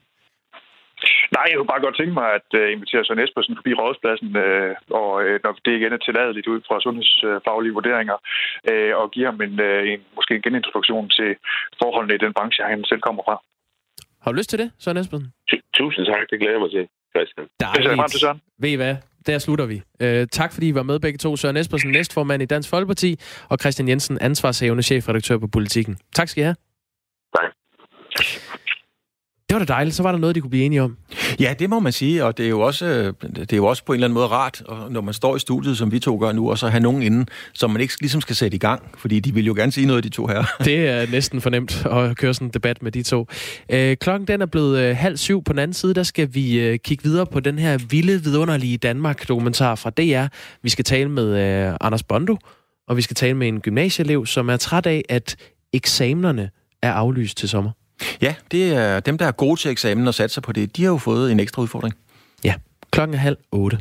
Nej, jeg kunne bare godt tænke mig at uh, invitere Søren Espersen forbi rådspladsen, uh, og uh, når det igen er tilladeligt ud fra sundhedsfaglige vurderinger, uh, og give ham en, en, måske en genintroduktion til forholdene i den branche, han selv kommer fra. Har du lyst til det, Søren Espersen? Tusind tak, det glæder mig til, Christian. Dejligt. Det ser frem til, Søren. Ved I hvad? Der slutter vi. Øh, tak fordi I var med begge to. Søren Espersen, næstformand i Dansk Folkeparti, og Christian Jensen, ansvarshævende chefredaktør på Politikken. Tak skal I have. Tak. Var da dejligt. Så var der noget, de kunne blive enige om. Ja, det må man sige, og det er jo også, det er jo også på en eller anden måde rart, når man står i studiet, som vi to gør nu, og så have nogen inden, som man ikke ligesom skal sætte i gang, fordi de vil jo gerne sige noget, de to her. Det er næsten fornemt at køre sådan en debat med de to. Øh, klokken den er blevet øh, halv syv. På den anden side, der skal vi øh, kigge videre på den her vilde, vidunderlige Danmark-dokumentar fra DR. Vi skal tale med øh, Anders Bondo, og vi skal tale med en gymnasieelev, som er træt af, at eksamenerne er aflyst til sommer. Ja, det er dem, der er gode til eksamen og satser på det, de har jo fået en ekstra udfordring. Ja, klokken er halv otte.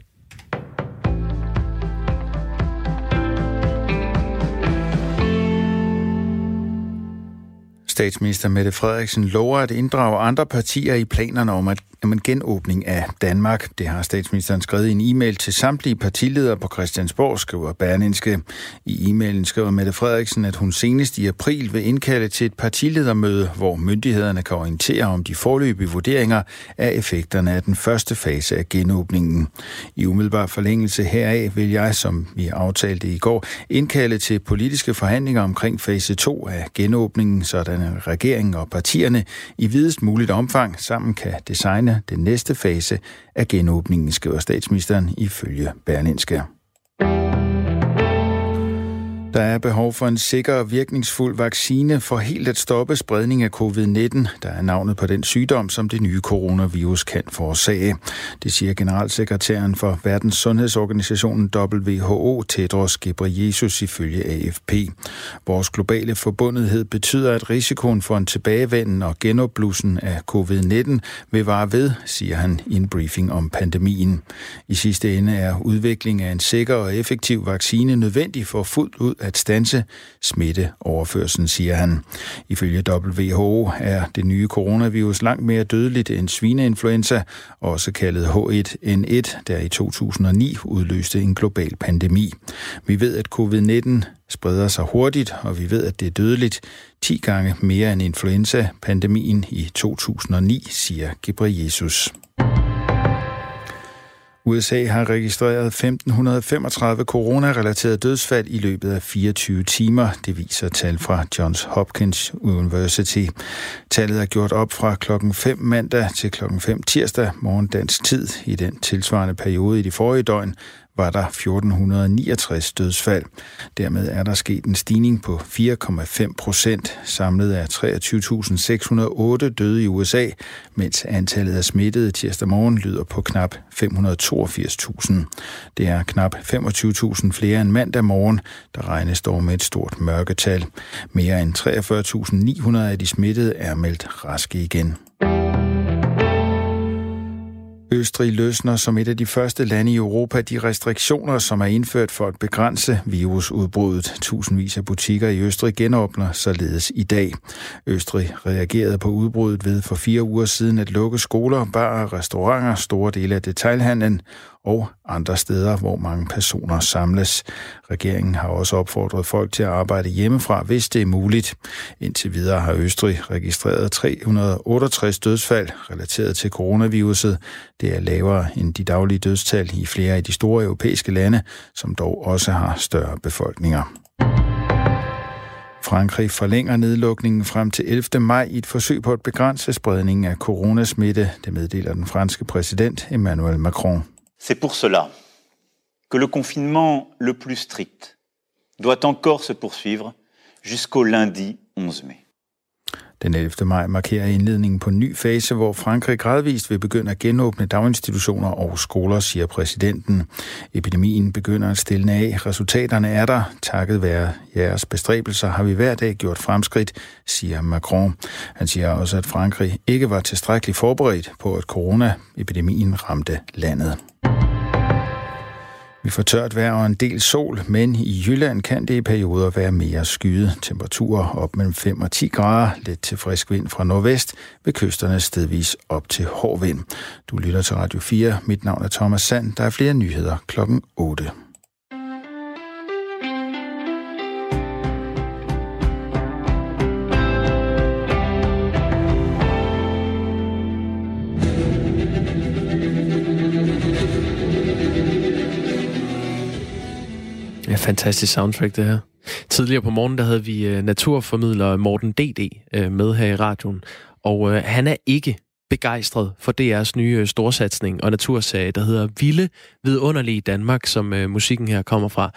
Statsminister Mette Frederiksen lover at inddrage andre partier i planerne om at om en genåbning af Danmark. Det har statsministeren skrevet i en e-mail til samtlige partiledere på Christiansborg, skriver Berlinske. I e-mailen skriver Mette Frederiksen, at hun senest i april vil indkalde til et partiledermøde, hvor myndighederne kan orientere om de forløbige vurderinger af effekterne af den første fase af genåbningen. I umiddelbar forlængelse heraf vil jeg, som vi aftalte i går, indkalde til politiske forhandlinger omkring fase 2 af genåbningen, sådan regeringen og partierne i videst muligt omfang sammen kan designe den næste fase af genåbningen, skriver statsministeren ifølge Berlinske. Der er behov for en sikker og virkningsfuld vaccine for helt at stoppe spredning af covid-19, der er navnet på den sygdom, som det nye coronavirus kan forårsage. Det siger generalsekretæren for Verdens Sundhedsorganisationen WHO, Tedros Ghebreyesus, ifølge AFP. Vores globale forbundethed betyder, at risikoen for en tilbagevenden og genopblussen af covid-19 vil vare ved, siger han i en briefing om pandemien. I sidste ende er udvikling af en sikker og effektiv vaccine nødvendig for fuldt ud at stanse smitteoverførselen, siger han. Ifølge WHO er det nye coronavirus langt mere dødeligt end svineinfluenza, også kaldet H1N1, der i 2009 udløste en global pandemi. Vi ved, at covid-19 spreder sig hurtigt, og vi ved, at det er dødeligt 10 gange mere end influenza-pandemien i 2009, siger Jesus. USA har registreret 1535 coronarelaterede dødsfald i løbet af 24 timer. Det viser tal fra Johns Hopkins University. Tallet er gjort op fra klokken 5 mandag til klokken 5 tirsdag morgen dansk tid. I den tilsvarende periode i de forrige døgn var der 1469 dødsfald. Dermed er der sket en stigning på 4,5 procent. Samlet er 23.608 døde i USA, mens antallet af smittede tirsdag morgen lyder på knap 582.000. Det er knap 25.000 flere end mandag morgen, der regnes dog med et stort mørketal. Mere end 43.900 af de smittede er meldt raske igen. Østrig løsner som et af de første lande i Europa de restriktioner, som er indført for at begrænse virusudbruddet. Tusindvis af butikker i Østrig genåbner således i dag. Østrig reagerede på udbruddet ved for fire uger siden at lukke skoler, barer, restauranter, store dele af detailhandlen og andre steder, hvor mange personer samles. Regeringen har også opfordret folk til at arbejde hjemmefra, hvis det er muligt. Indtil videre har Østrig registreret 368 dødsfald relateret til coronaviruset. Det er lavere end de daglige dødstal i flere af de store europæiske lande, som dog også har større befolkninger. Frankrig forlænger nedlukningen frem til 11. maj i et forsøg på at begrænse spredningen af coronasmitte, det meddeler den franske præsident Emmanuel Macron. C'est pour cela que le confinement le plus strict doit encore se poursuivre jusqu'au lundi 11 mai. Den 11. maj markerer indledningen på en ny fase, hvor Frankrig gradvist vil begynde at genåbne daginstitutioner og skoler, siger præsidenten. Epidemien begynder at stille af. Resultaterne er der. Takket være jeres bestræbelser har vi hver dag gjort fremskridt, siger Macron. Han siger også, at Frankrig ikke var tilstrækkeligt forberedt på, at coronaepidemien ramte landet. Vi får tørt vejr og en del sol, men i Jylland kan det i perioder være mere skyet. Temperaturer op mellem 5 og 10 grader, lidt til frisk vind fra nordvest, ved kysterne stedvis op til hård vind. Du lytter til Radio 4. Mit navn er Thomas Sand. Der er flere nyheder klokken 8. fantastisk soundtrack, det her. Tidligere på morgen, der havde vi øh, naturformidler Morten D.D. Øh, med her i radioen, og øh, han er ikke begejstret for DR's nye storsatsning og naturserie, der hedder Vilde Vidunderlige Danmark, som musikken her kommer fra.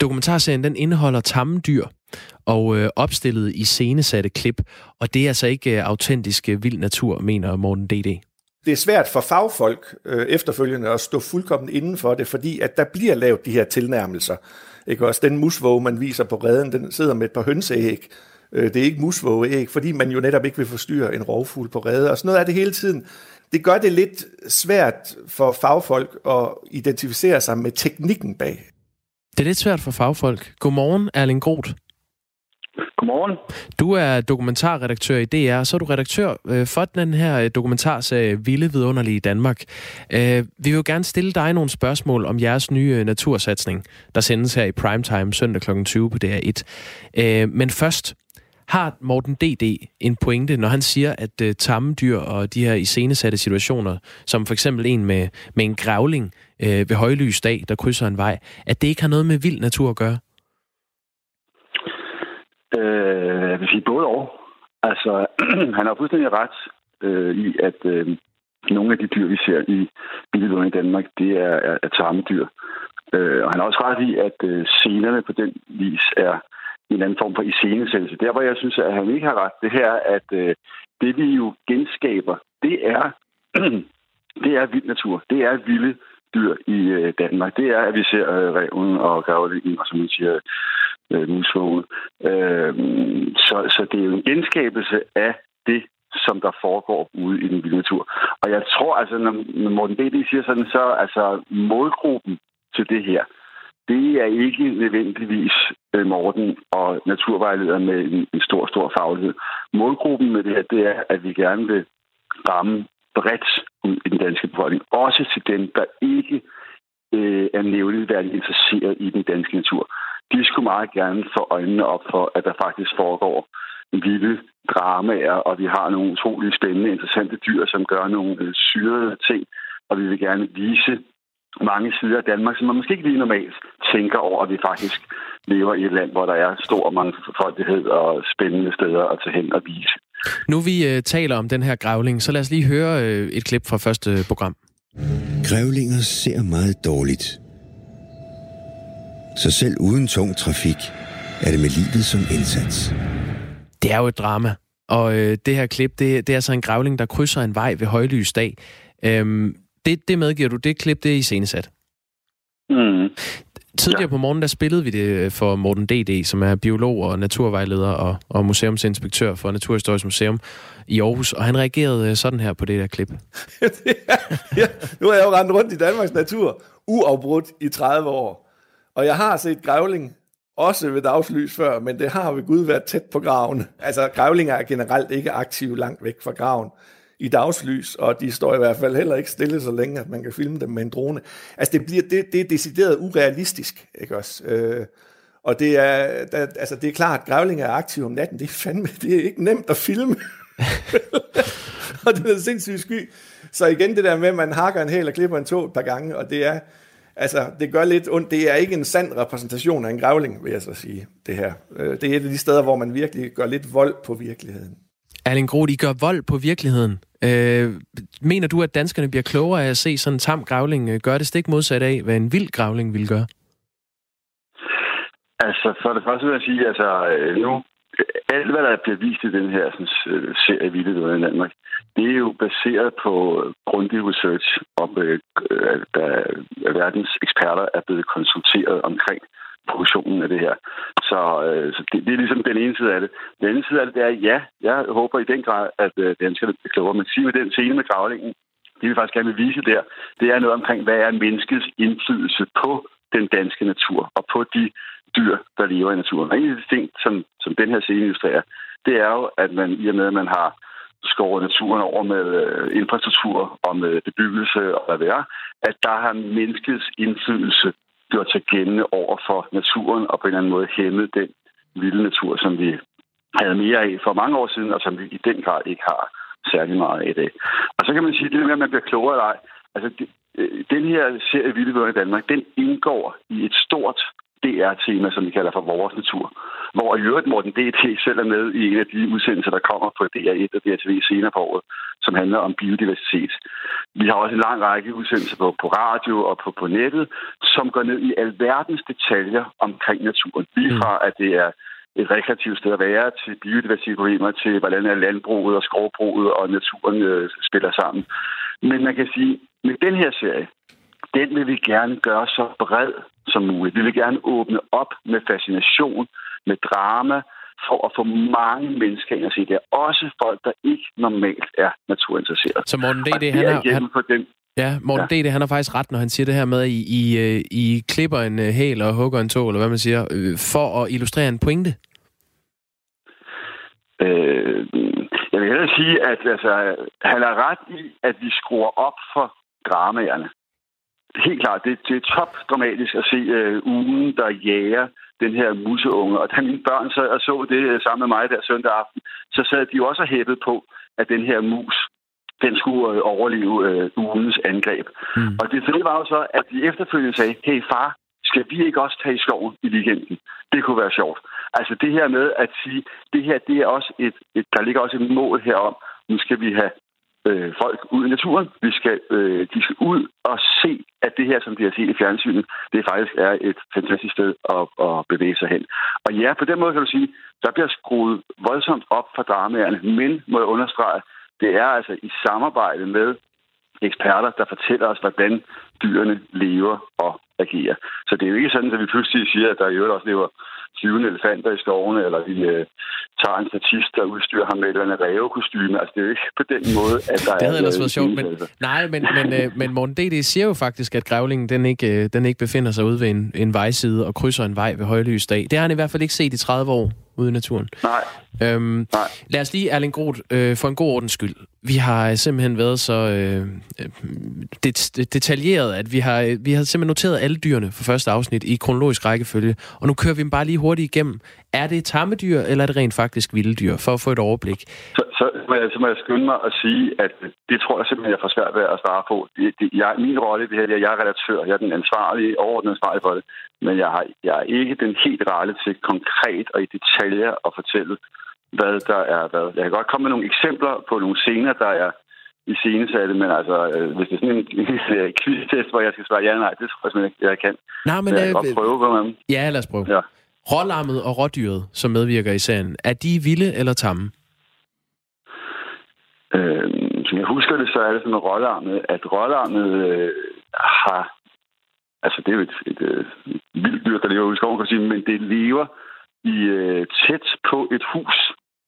Dokumentarserien, den indeholder tamme dyr og uh, opstillet i scenesatte klip, og det er altså ikke autentisk vild natur, mener Morten D.D det er svært for fagfolk øh, efterfølgende at stå fuldkommen inden for det, fordi at der bliver lavet de her tilnærmelser. Ikke også den musvåg, man viser på redden, den sidder med et par hønseæg Øh, det er ikke musvågeæg, fordi man jo netop ikke vil forstyrre en rovfugl på rede. Og sådan noget er det hele tiden. Det gør det lidt svært for fagfolk at identificere sig med teknikken bag. Det er lidt svært for fagfolk. Godmorgen, Erling Groth. Godmorgen. Du er dokumentarredaktør i DR, så er du redaktør øh, for den her øh, dokumentarserie Vilde Vidunderlige Danmark. Øh, vi vil gerne stille dig nogle spørgsmål om jeres nye natursatsning, der sendes her i primetime søndag kl. 20 på DR1. Men først, har Morten D.D. en pointe, når han siger, at uh, tamme dyr og de her iscenesatte situationer, som for eksempel en med, med en grævling uh, ved højlys dag, der krydser en vej, at det ikke har noget med vild natur at gøre? Øh, jeg vil sige både og. Altså, han har fuldstændig ret øh, i, at øh, nogle af de dyr, vi ser i billederne i Danmark, det er, er, er tarmedyr. Øh, og han har også ret i, at øh, scenerne på den vis er en anden form for iscenesættelse. Der, hvor jeg synes, at han ikke har ret, det her, at øh, det vi jo genskaber, det er, det er vild natur. Det er vilde dyr i øh, Danmark. Det er, at vi ser øh, reven og gravlingen, og som man siger, øh, musvågen. Øh, så, så det er jo en genskabelse af det, som der foregår ude i den vilde natur. Og jeg tror, altså, når, når Morten B.D. siger sådan, så altså målgruppen til det her, det er ikke nødvendigvis øh, Morten og naturvejleder med en, en stor, stor faglighed. Målgruppen med det her, det er, at vi gerne vil ramme bredt ud i den danske befolkning. Også til dem, der ikke øh, er nævneværdigt interesseret i den danske natur. De skulle meget gerne få øjnene op for, at der faktisk foregår vilde dramaer, og vi har nogle utrolig spændende, interessante dyr, som gør nogle øh, syrede ting, og vi vil gerne vise mange sider af Danmark, som man måske ikke lige normalt tænker over, at vi faktisk lever i et land, hvor der er stor mangfoldighed og spændende steder at tage hen og vise. Nu vi uh, taler om den her grævling, så lad os lige høre uh, et klip fra første program. Grævlinger ser meget dårligt. Så selv uden tung trafik er det med livet som indsats. Det er jo et drama. Og øh, det her klip, det, det er altså en grævling, der krydser en vej ved højlys dag. Øhm, det, det medgiver du, det klip, det er iscenesat. Mm. Tidligere ja. på morgen, der spillede vi det øh, for Morten D.D., som er biolog og naturvejleder og, og museumsinspektør for Naturhistorisk Museum i Aarhus, og han reagerede øh, sådan her på det der klip. ja, nu har jeg jo rendt rundt i Danmarks natur uafbrudt i 30 år, og jeg har set grævling også ved dagslys før, men det har ved Gud været tæt på graven. Altså, grævlinger er generelt ikke aktive langt væk fra graven i dagslys, og de står i hvert fald heller ikke stille så længe, at man kan filme dem med en drone. Altså, det, bliver, det, det er decideret urealistisk, ikke også? Øh, og det er, der, altså, det er klart, at grævlinger er aktive om natten. Det er fandme, det er ikke nemt at filme. og det er sindssygt sky. Så igen det der med, at man hakker en hæl og klipper en tog et par gange, og det er, altså, det gør lidt ondt. Det er ikke en sand repræsentation af en grævling, vil jeg så sige, det her. Øh, det er et af de steder, hvor man virkelig gør lidt vold på virkeligheden. Erling Groth, I gør vold på virkeligheden. Øh, mener du, at danskerne bliver klogere af at se sådan en tam gravling øh, gøre det stik modsat af, hvad en vild gravling vil gøre? Altså, for det første vil jeg sige, altså øh, nu, alt hvad der bliver vist i den her sådan, øh, serie Vilde i Danmark, det er jo baseret på grundig research, om øh, at verdens eksperter er blevet konsulteret omkring produktionen af det her. Så, øh, så det, det er ligesom den ene side af det. Den anden side af det, det er, ja, jeg håber i den grad, at øh, danskerne bliver klogere. Men sige med den scene med gravlingen, det vi faktisk gerne vil vise der, det er noget omkring, hvad er menneskets indflydelse på den danske natur og på de dyr, der lever i naturen. Og en af de ting, som, som den her scene illustrerer, det er jo, at man i og med, at man har skåret naturen over med øh, infrastruktur og med bebyggelse og hvad det er, at der har menneskets indflydelse gjort sig gældende over for naturen og på en eller anden måde hæmmet den vilde natur, som vi havde mere af for mange år siden, og som vi i den grad ikke har særlig meget af i dag. Og så kan man sige, at det med, at man bliver klogere eller ej, altså det, øh, den her serie Vilde i Danmark, den indgår i et stort DR-tema, som vi kalder for vores natur. Hvor i øvrigt Morten D.T. selv er med i en af de udsendelser, der kommer på DR1 og DRTV senere på året, som handler om biodiversitet. Vi har også en lang række udsendelser på, på radio og på, på nettet, som går ned i alverdens detaljer omkring naturen. Lige fra, at det er et rekreativt sted at være, til biodiversitetsproblemer, til hvordan er landbruget og skovbruget og naturen øh, spiller sammen. Men man kan sige, med den her serie, den vil vi gerne gøre så bred som muligt. Vi vil gerne åbne op med fascination, med drama, for at få mange mennesker ind og se det. Også folk, der ikke normalt er naturinteresseret. Så Morten det, han er, han, for dem, Ja, Morten ja. D. han har faktisk ret, når han siger det her med, at I, I, øh, I klipper en øh, hæl og hugger en tog, eller hvad man siger, øh, for at illustrere en pointe. Øh, jeg vil hellere sige, at altså, han har ret i, at vi skruer op for dramaerne. Helt klart, det, det er top dramatisk at se øh, ugen, der jager den her museunge. Og da mine børn sad og så det sammen med mig der søndag aften, så sad de også og hæppede på, at den her mus, den skulle øh, overleve øh, ugens angreb. Mm. Og det fede var jo så, at de efterfølgende sagde, hey far, skal vi ikke også tage i skoven i weekenden? Det kunne være sjovt. Altså det her med at sige, det her, det er også et, et der ligger også et mål herom. Nu skal vi have øh, folk ud i naturen. Vi skal, øh, de skal ud og se, at det her, som de har set i fjernsynet, det faktisk er et fantastisk sted at, at bevæge sig hen. Og ja, på den måde kan du sige, der bliver skruet voldsomt op for dramaerne, men må jeg understrege, det er altså i samarbejde med eksperter, der fortæller os, hvordan dyrene lever og agerer. Så det er jo ikke sådan, at vi pludselig siger, at der i øvrigt også lever flyvende elefanter i skovene, eller vi øh, tager en statist, der udstyrer ham med et eller andet rævekostyme. Altså, det er jo ikke på den måde, at der det havde er... ellers været sjovt, men, nej, men, men, øh, men Morten D.D. siger jo faktisk, at grævlingen den ikke, øh, den ikke befinder sig ude ved en, en vejside og krydser en vej ved højlysdag. Det har han i hvert fald ikke set i 30 år ude i naturen. Nej. Øhm, Nej. Lad os lige, Erling Groth, øh, for en god ordens skyld. Vi har øh, simpelthen været så øh, øh det, detaljeret, at vi har, øh, vi har simpelthen noteret alle dyrene for første afsnit i kronologisk rækkefølge, og nu kører vi dem bare lige hurtigt igennem. Er det tammedyr, eller er det rent faktisk vilde dyr, for at få et overblik? Så, så, må, jeg, så må jeg skynde mig at sige, at det tror jeg simpelthen, jeg får svært ved at svare på. Det, det, jeg, min rolle i det her, det jeg er redaktør. Jeg er den ansvarlige, overordnet ansvarlige for det. Men jeg, har, jeg er ikke den helt rette til konkret og i detaljer at fortælle, hvad der er hvad. Jeg kan godt komme med nogle eksempler på nogle scener, der er i scenesatte, men altså, øh, hvis det er sådan en, quiz-test, hvor jeg skal svare ja nej, det tror jeg simpelthen ikke, jeg kan. Nej, men... jeg kan øh, godt prøve på dem. Ja, lad os prøve. Ja. Rålammet og rådyret, som medvirker i serien, er de vilde eller tamme? Øh, som jeg husker det, så er det sådan med rålammet, at rålammet øh, har... Altså, det er jo et, et, et, et vildt dyr, der lever ude i skoven, kan sige, men det lever i øh, tæt på et hus.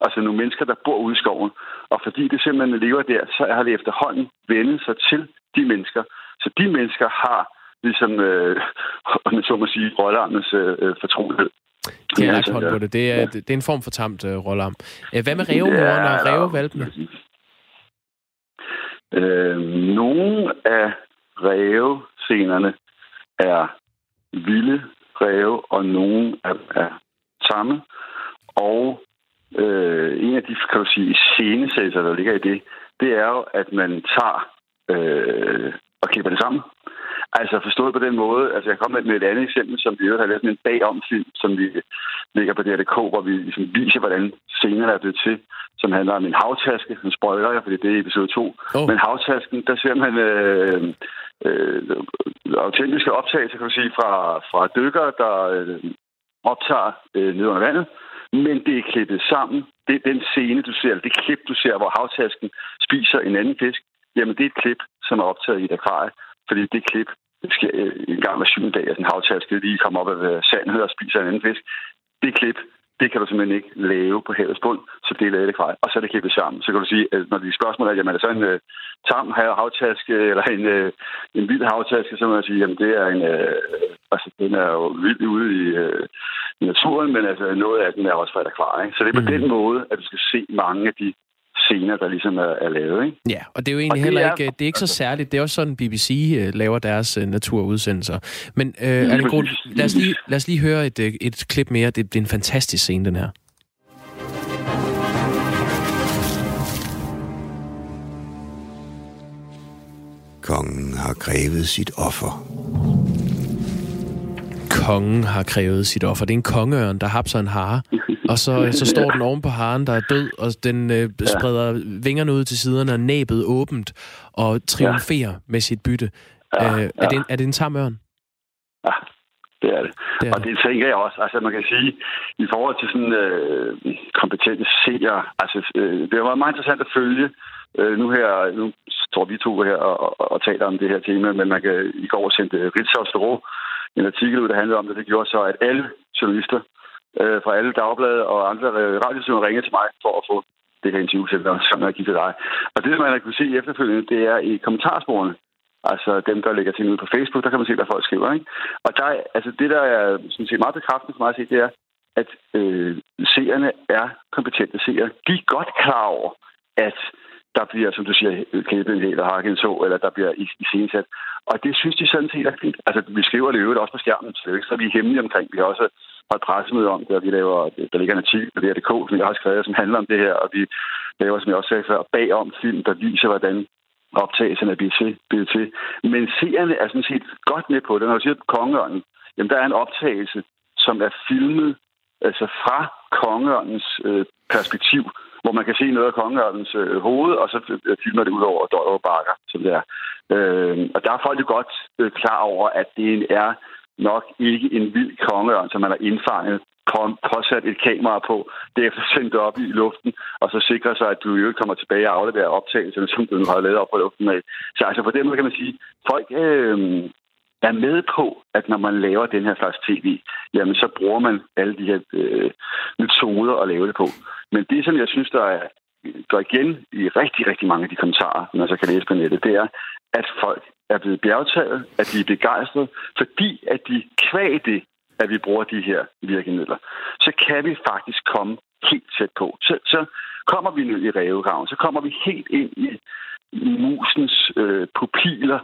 Altså nogle mennesker, der bor ude i skoven. Og fordi det simpelthen lever der, så har det efterhånden vendet sig til de mennesker. Så de mennesker har ligesom, øh, så må sige, rålarmens øh, fortrolighed. Det er altså, på det. Det er, ja. det er en form for tamt øh, rålam. Hvad med revemoren ja, og revevalpene? Øh, nogle af revescenerne er vilde ræve, og nogle er, er samme. Og øh, en af de, kan du sige, scenesættelser, der ligger i det, det er jo, at man tager øh, og klipper det sammen. Altså forstået på den måde, altså jeg kommer med et andet eksempel, som vi jo har lavet en bagom film, som vi ligger på DRDK, hvor vi ligesom viser, hvordan scenerne er blevet til, som handler om en havtaske, som spoiler jeg, fordi det er episode 2. Oh. Men havtasken, der ser man øh, øh, autentiske optagelser, kan man sige, fra, fra dykker, der øh, optager øh, ned under vandet, men det er klippet sammen. Det er den scene, du ser, eller det klip, du ser, hvor havtasken spiser en anden fisk, jamen det er et klip, som er optaget i et akvarie, fordi det klip, det sker øh, en gang hver syvende dag, at en havtaske lige kommer op af sandet og spiser en anden fisk. Det klip, det kan du simpelthen ikke lave på havets bund, så det er lavet akvarie, og så er det klippet sammen. Så kan du sige, at når de spørgsmål er, jamen er det så en uh, tam havtaske, eller en, uh, en vild havtaske, så må jeg sige, jamen det er en, uh, altså den er jo vild ude i, i naturen, men altså noget af den er også fra et akvarie. Så det er på mm. den måde, at du skal se mange af de scener, der ligesom er, er lavet. Ikke? Ja, og det er jo egentlig heller er, ikke, det er ikke så særligt. Det er også sådan, BBC uh, laver deres uh, naturudsendelser. Men uh, Allen lad, os lige, lad os lige høre et, et klip mere. Det, det er en fantastisk scene, den her. Kongen har krævet sit offer kongen har krævet sit offer. Det er en kongeørn, der hapser en hare, og så, så står den oven på haren, der er død, og den øh, spreder vingerne ud til siderne og næbet åbent og triumferer med sit bytte. Øh, er, det en, er det en tam ørn? Ja, det er det. det er og det tænker jeg også. Altså man kan sige, i forhold til sådan øh, kompetente seere, altså øh, det var meget interessant at følge øh, nu her, nu står vi to her og, og, og taler om det her tema, men man kan i går sendte Ritzau en artikel ud, der handlede om det. Det gjorde så, at alle journalister øh, Øh, fra alle dagblade og andre øh, radiostationer ringede til mig for at få det her interview til, som jeg giver til dig. Og det, man kan se se efterfølgende, det er i kommentarsporene. Altså dem, der lægger ting ud på Facebook, der kan man se, hvad folk skriver. Ikke? Og der, altså det, der er sådan set meget bekræftende for mig at se, det er, at øh, seerne er kompetente seere. De er godt klar over, at der bliver, som du siger, klippet en eller hakket så, eller der bliver i, scenesat. Og det synes de sådan set er fint. Altså, vi skriver det øvrigt også på skærmen, så det er ikke så vi er hemmelige omkring. Vi har også holdt pressemøde om det, og vi laver, der ligger en artikel på DRDK, som jeg har skrevet, som handler om det her, og vi laver, som jeg også sagde før, bagom film, der viser, hvordan optagelserne bliver til, til. Men seerne er sådan set godt med på det. Når du siger Kongeørnen, jamen der er en optagelse, som er filmet altså fra Kongeørnens øh, perspektiv, hvor man kan se noget af kongeørnens øh, hoved, og så filmer øh, det ud over Døjer Bakker, som det er. Øh, og der er folk jo godt øh, klar over, at det er nok ikke en vild kongeørn, som man har indfanget, påsat et kamera på, derefter sendt op i luften, og så sikre sig, at du jo ikke kommer tilbage og afleverer optagelserne, som du har lavet op på luften med. Så altså på den måde kan man sige, folk øh, er med på, at når man laver den her slags tv, jamen så bruger man alle de her øh, metoder at lave det på. Men det, som jeg synes, der er, går igen i rigtig, rigtig mange af de kommentarer, man så kan læse på nettet, det er, at folk er blevet bjergtaget, at de er begejstrede, fordi at de kvæg det, at vi bruger de her virkemidler, så kan vi faktisk komme helt tæt på. Så, så kommer vi ned i rævegraven, så kommer vi helt ind i musens øh, pupiler,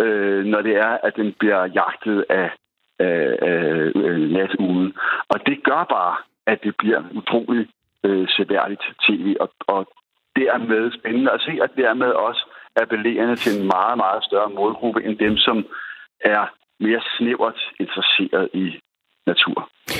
øh, når det er, at den bliver jagtet af, af, af øh, natuglen. Og det gør bare, at det bliver utrolig øh, seværdigt tv, og, og dermed spændende at se, og dermed også appellerende til en meget, meget større målgruppe end dem, som er mere snævert interesseret i natur.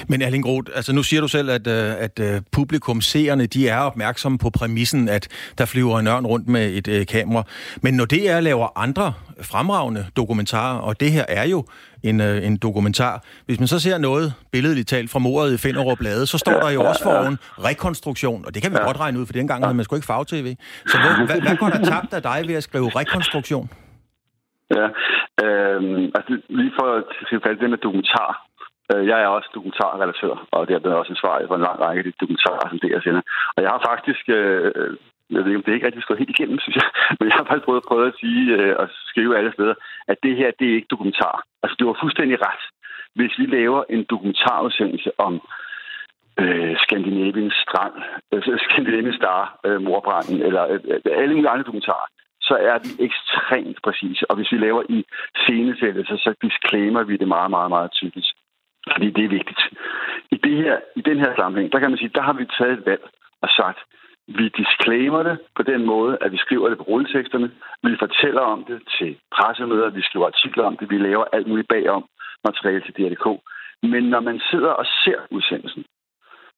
Men Erling Groth, altså nu siger du selv, at, øh, at øh, publikum, seerne, de er opmærksomme på præmissen, at der flyver en ørn rundt med et uh, kamera. Men når det er laver andre fremragende dokumentarer, og det her er jo en, uh, en dokumentar, hvis man så ser noget billedligt talt fra mordet i Finderup Blade, så står der jo også for en rekonstruktion, og det kan vi godt regne ud, for dengang havde man sgu ikke fag-tv. Så hvad, hvad, hvad går der tabt af dig ved at skrive rekonstruktion? Ja, øh, altså lige for at sige det med dokumentar, Øh, Øh, jeg er også dokumentarrelatør, og det er også ansvarlig for en lang række af de dokumentarer, som det er sender. Og jeg har faktisk, øh, jeg ved ikke, om det er ikke rigtig stået helt igennem, synes jeg, men jeg har faktisk prøvet, prøvet at sige øh, og skrive alle steder, at det her, det er ikke dokumentar. Altså, det var fuldstændig ret. Hvis vi laver en dokumentarudsendelse om øh, Skandinaviens strand, øh, Skandinaviens star, øh, morbranden, eller øh, øh, alle mulige andre dokumentarer, så er vi ekstremt præcise. Og hvis vi laver i scenesættelse, så disclaimer vi det meget, meget, meget tydeligt. Fordi det er vigtigt. I, det her, I den her sammenhæng, der kan man sige, der har vi taget et valg og sagt, vi disclaimer det på den måde, at vi skriver det på rulleteksterne. Vi fortæller om det til pressemøder, vi skriver artikler om det, vi laver alt muligt bagom materiale til DRDK. Men når man sidder og ser udsendelsen,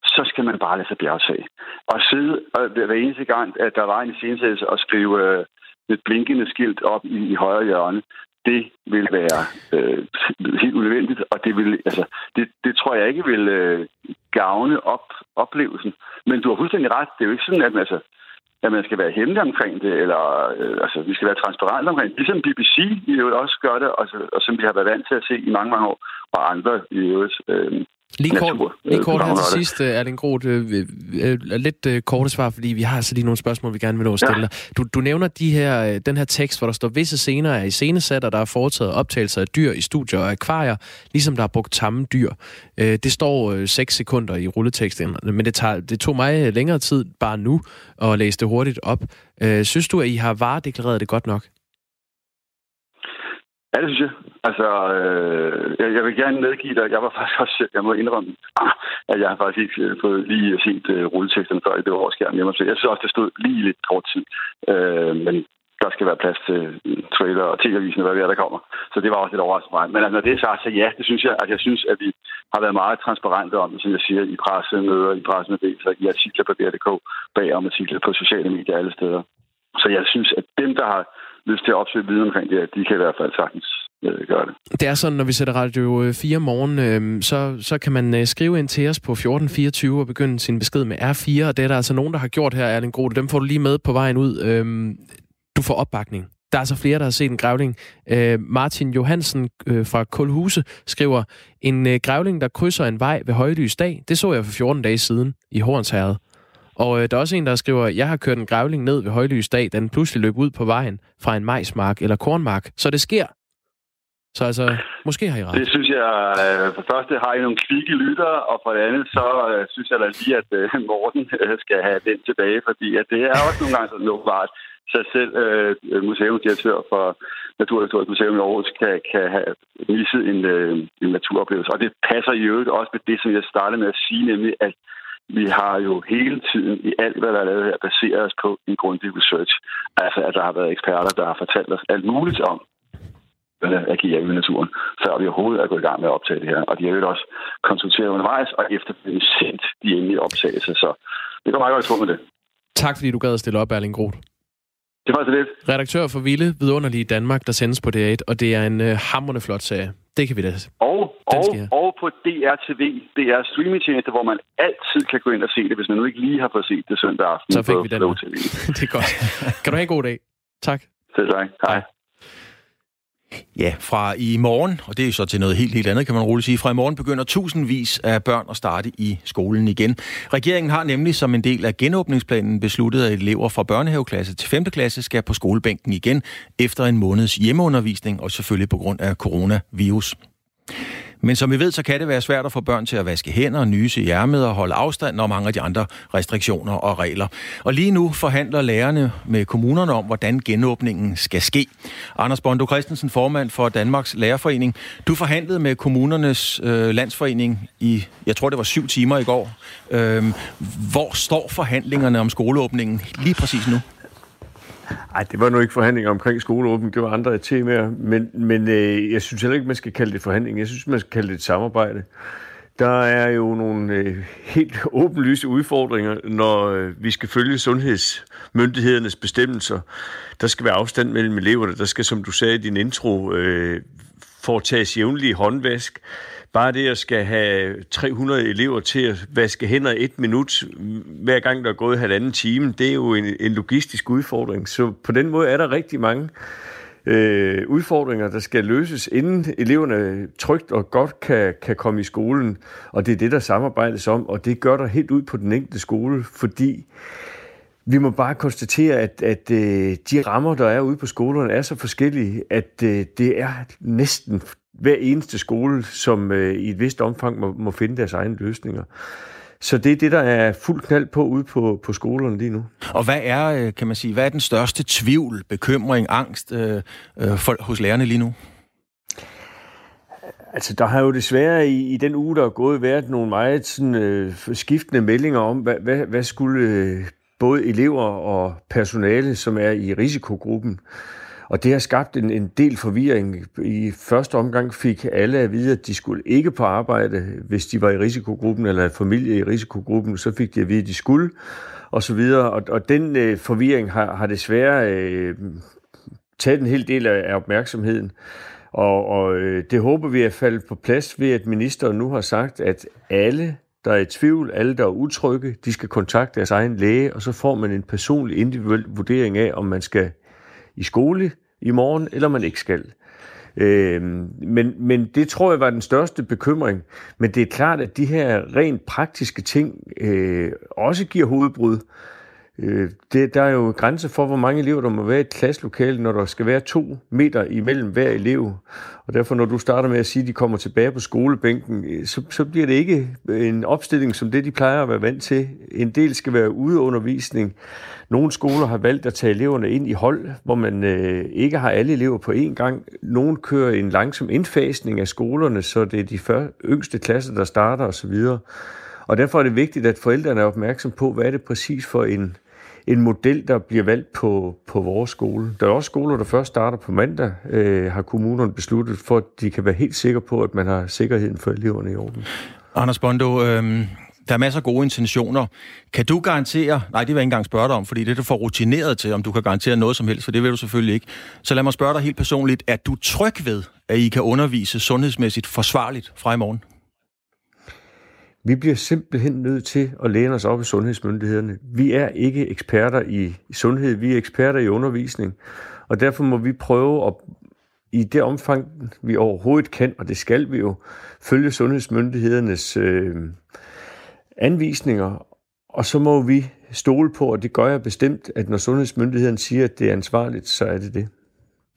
så skal man bare lade sig bjergsag. Og sidde og hver eneste gang, at der var en iscenesættelse og skrive øh, et blinkende skilt op i, i højre hjørne, det vil være øh, helt unødvendigt, og det vil, altså, det, det tror jeg ikke vil øh, gavne op, oplevelsen. Men du har fuldstændig ret. Det er jo ikke sådan, at, man, altså, at man skal være hemmelig omkring det, eller øh, altså, vi skal være transparente omkring det. Ligesom BBC i øvrigt også gør det, og, og som vi har været vant til at se i mange, mange år, og andre i øvrigt. Øh, Lige kort, natur, lige kort her til sidst, Erling Groth. Øh, øh, lidt øh, korte svar, fordi vi har altså lige nogle spørgsmål, vi gerne vil nå at stille ja. Du, du nævner de her, den her tekst, hvor der står, visse scener er i scenesat, og der er foretaget optagelser af dyr i studier og akvarier, ligesom der er brugt tamme dyr. Det står 6 sekunder i rulleteksten, men det, tager, det tog mig længere tid bare nu at læse det hurtigt op. Synes du, at I har varedeklareret det godt nok? Ja, det synes jeg. Altså, øh, jeg, jeg vil gerne medgive dig, jeg var faktisk også, jeg må indrømme, ah, at jeg har faktisk ikke øh, fået lige set øh, rulleteksterne før i det årskærm hjemme. Så jeg synes også, det stod lige lidt kort tid. Øh, men der skal være plads til øh, trailer og tv-avisen og hvad det er, der kommer. Så det var også lidt overraskende mig. Men altså, når det er sagt, så ja, det synes jeg, at jeg synes, at vi har været meget transparente om det, som jeg siger, i pressemøder, i pressemeddelelser, i artikler på DR.dk, bagom artikler på sociale medier alle steder. Så jeg synes, at dem, der har lyst til at opsøge viden omkring det her, de kan i hvert fald sagtens øh, gøre det. Det er sådan, når vi sætter Radio 4 morgen, øh, øhm, så, så kan man øh, skrive ind til os på 1424 og begynde sin besked med R4, og det er der altså nogen, der har gjort her, Erling Grote. Dem får du lige med på vejen ud. Øh, du får opbakning Der er så flere, der har set en grævling. Øh, Martin Johansen øh, fra Kulhuse skriver, en øh, grævling, der krydser en vej ved højlys dag, det så jeg for 14 dage siden i Hornsherred. Og øh, der er også en, der skriver, jeg har kørt en grævling ned ved højlys dag, den pludselig løb ud på vejen fra en majsmark eller kornmark. Så det sker. Så altså, måske har I ret. Det synes jeg, øh, for det første har I nogle kvikke lytter, og for det andet, så øh, synes jeg da lige, at øh, Morten øh, skal have den tilbage, fordi at det er også nogle gange sådan åbenbart, sig selv øh, museumsdirektør for Naturhistorisk Museum i Aarhus kan, kan have misset en, øh, en naturoplevelse. Og det passer i øvrigt også med det, som jeg startede med at sige, nemlig at vi har jo hele tiden i alt, hvad der er lavet her, baseret os på en grundig research. Altså, at der har været eksperter, der har fortalt os alt muligt om, hvordan agerer i naturen, før vi overhovedet er gået i gang med at optage det her. Og de har jo også konsulteret undervejs, og efterfølgende sendt de endelige optagelser. Så det går meget godt i med det. Tak fordi du gad at stille op, Erling Groth. Det var så lidt. Redaktør for Ville, Vidunderlige Danmark, der sendes på DR1, og det er en uh, hammerende flot serie. Det kan vi da. Og, og, og på DRTV, det er streamingtjeneste, hvor man altid kan gå ind og se det, hvis man nu ikke lige har fået set det søndag aften. Så fik vi den. det er godt. Kan du have en god dag. Tak. Selv tak. Hej. Ja, fra i morgen, og det er så til noget helt, helt andet, kan man roligt sige. Fra i morgen begynder tusindvis af børn at starte i skolen igen. Regeringen har nemlig som en del af genåbningsplanen besluttet, at elever fra børnehaveklasse til 5. klasse skal på skolebænken igen efter en måneds hjemmeundervisning, og selvfølgelig på grund af coronavirus. Men som vi ved, så kan det være svært at få børn til at vaske hænder, nyse i ærmet og holde afstand, når mange af de andre restriktioner og regler. Og lige nu forhandler lærerne med kommunerne om, hvordan genåbningen skal ske. Anders Bondo Christensen, formand for Danmarks Lærerforening. Du forhandlede med kommunernes øh, landsforening i, jeg tror det var syv timer i går. Øh, hvor står forhandlingerne om skoleåbningen lige præcis nu? Nej, det var nu ikke forhandlinger omkring skoleåben, det var andre temaer, men, men øh, jeg synes heller ikke, man skal kalde det forhandling. Jeg synes, man skal kalde det et samarbejde. Der er jo nogle øh, helt åbenlyse udfordringer, når øh, vi skal følge sundhedsmyndighedernes bestemmelser. Der skal være afstand mellem eleverne. Der skal, som du sagde i din intro, øh, foretages jævnlige håndvask. Bare det at skal have 300 elever til at vaske hænder et minut, hver gang der er gået halvanden time, det er jo en, en logistisk udfordring. Så på den måde er der rigtig mange øh, udfordringer, der skal løses, inden eleverne trygt og godt kan, kan komme i skolen. Og det er det, der samarbejdes om, og det gør der helt ud på den enkelte skole, fordi vi må bare konstatere, at, at øh, de rammer, der er ude på skolerne, er så forskellige, at øh, det er næsten hver eneste skole, som øh, i et vist omfang må, må finde deres egne løsninger. Så det er det, der er fuld knald på ude på, på skolerne lige nu. Og hvad er, øh, kan man sige, hvad er den største tvivl, bekymring, angst øh, øh, for, hos lærerne lige nu? Altså, der har jo desværre i, i den uge, der er gået, været nogle meget sådan, øh, skiftende meldinger om, hvad, hvad, hvad skulle øh, både elever og personale, som er i risikogruppen, og det har skabt en, en del forvirring. I første omgang fik alle at vide, at de skulle ikke på arbejde, hvis de var i risikogruppen, eller familie i risikogruppen, så fik de at vide, at de skulle, og så videre. Og, og den øh, forvirring har, har desværre øh, taget en hel del af, af opmærksomheden. Og, og øh, det håber vi er faldet på plads ved, at ministeren nu har sagt, at alle der er i tvivl, alle der er utrygge, de skal kontakte deres egen læge, og så får man en personlig individuel vurdering af, om man skal i skole i morgen, eller man ikke skal. Øh, men, men det tror jeg var den største bekymring. Men det er klart, at de her rent praktiske ting øh, også giver hovedbrud. Øh, det, der er jo grænse for, hvor mange elever der må være i et klasselokale, når der skal være to meter imellem hver elev. Og derfor, når du starter med at sige, at de kommer tilbage på skolebænken, øh, så, så bliver det ikke en opstilling som det, de plejer at være vant til. En del skal være udeundervisning. Nogle skoler har valgt at tage eleverne ind i hold, hvor man øh, ikke har alle elever på én gang. Nogle kører en langsom indfasning af skolerne, så det er de før, yngste klasser, der starter osv. Og derfor er det vigtigt, at forældrene er opmærksom på, hvad er det præcis for en, en model, der bliver valgt på, på vores skole. Der er også skoler, der først starter på mandag, øh, har kommunerne besluttet, for at de kan være helt sikre på, at man har sikkerheden for eleverne i orden. Anders Bondo, øh, der er masser af gode intentioner. Kan du garantere, nej, det vil jeg ikke engang spørge dig om, fordi det er du for rutineret til, om du kan garantere noget som helst, for det vil du selvfølgelig ikke. Så lad mig spørge dig helt personligt, er du tryg ved, at I kan undervise sundhedsmæssigt forsvarligt fra i morgen? Vi bliver simpelthen nødt til at læne os op i sundhedsmyndighederne. Vi er ikke eksperter i sundhed, vi er eksperter i undervisning. Og derfor må vi prøve at i det omfang, vi overhovedet kan, og det skal vi jo, følge sundhedsmyndighedernes øh, anvisninger, og så må vi stole på, og det gør jeg bestemt, at når sundhedsmyndigheden siger, at det er ansvarligt, så er det det.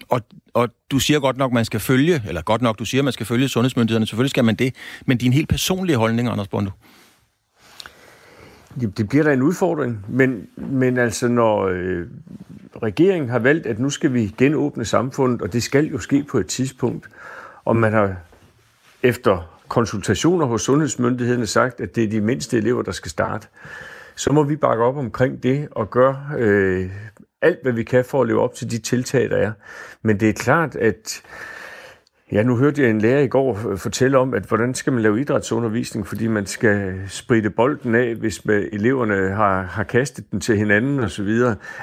Og, og du siger godt nok, man skal følge, eller godt nok, du siger, man skal følge sundhedsmyndighederne. Selvfølgelig skal man det. Men din helt personlige holdning, Anders Bondo? Det bliver da en udfordring, men, men altså når øh, regeringen har valgt, at nu skal vi genåbne samfundet, og det skal jo ske på et tidspunkt, og man har efter konsultationer hos sundhedsmyndighederne sagt, at det er de mindste elever, der skal starte, så må vi bakke op omkring det og gøre øh, alt, hvad vi kan for at leve op til de tiltag, der er. Men det er klart, at Ja, nu hørte jeg en lærer i går fortælle om, at hvordan skal man lave idrætsundervisning, fordi man skal spritte bolden af, hvis eleverne har, har kastet den til hinanden osv.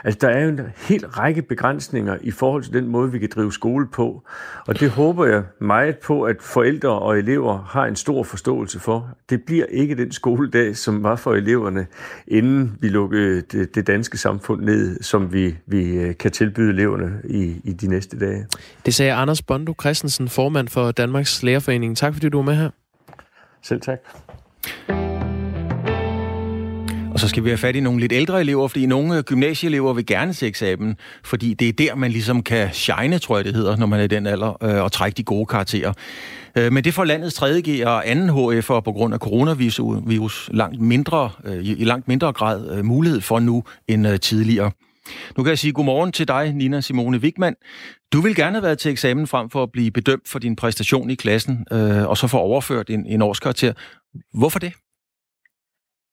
Altså, der er jo en hel række begrænsninger i forhold til den måde, vi kan drive skole på. Og det håber jeg meget på, at forældre og elever har en stor forståelse for. Det bliver ikke den skoledag, som var for eleverne, inden vi lukkede det, det danske samfund ned, som vi, vi øh, kan tilbyde eleverne i, i de næste dage. Det sagde Anders Bondo Christensen, formand for Danmarks Lærerforening. Tak fordi du var med her. Selv tak. Og så skal vi have fat i nogle lidt ældre elever, fordi nogle gymnasieelever vil gerne til eksamen, fordi det er der, man ligesom kan shine, tror jeg det hedder, når man er i den alder, øh, og trække de gode karakterer. Øh, men det får landets 3.G og 2. HF'er på grund af coronavirus langt mindre, øh, i langt mindre grad mulighed for nu end tidligere. Nu kan jeg sige godmorgen til dig, Nina Simone Wigman. Du vil gerne have været til eksamen frem for at blive bedømt for din præstation i klassen, øh, og så få overført en, en årskarakter. Hvorfor det?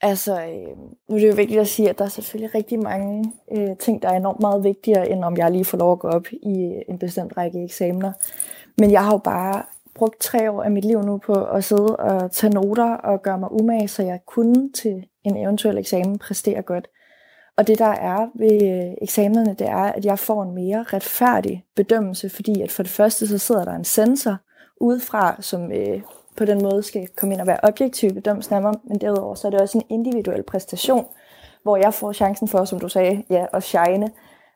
Altså, øh, nu er det jo vigtigt at sige, at der er selvfølgelig rigtig mange øh, ting, der er enormt meget vigtigere, end om jeg lige får lov at gå op i øh, en bestemt række eksamener. Men jeg har jo bare brugt tre år af mit liv nu på at sidde og tage noter og gøre mig umage, så jeg kunne til en eventuel eksamen præstere godt. Og det, der er ved øh, eksamenerne, det er, at jeg får en mere retfærdig bedømmelse, fordi at for det første, så sidder der en sensor udefra, som øh, på den måde skal komme ind og være objektiv bedømmelsen af mig, men derudover så er det også en individuel præstation, hvor jeg får chancen for, som du sagde, ja, at shine,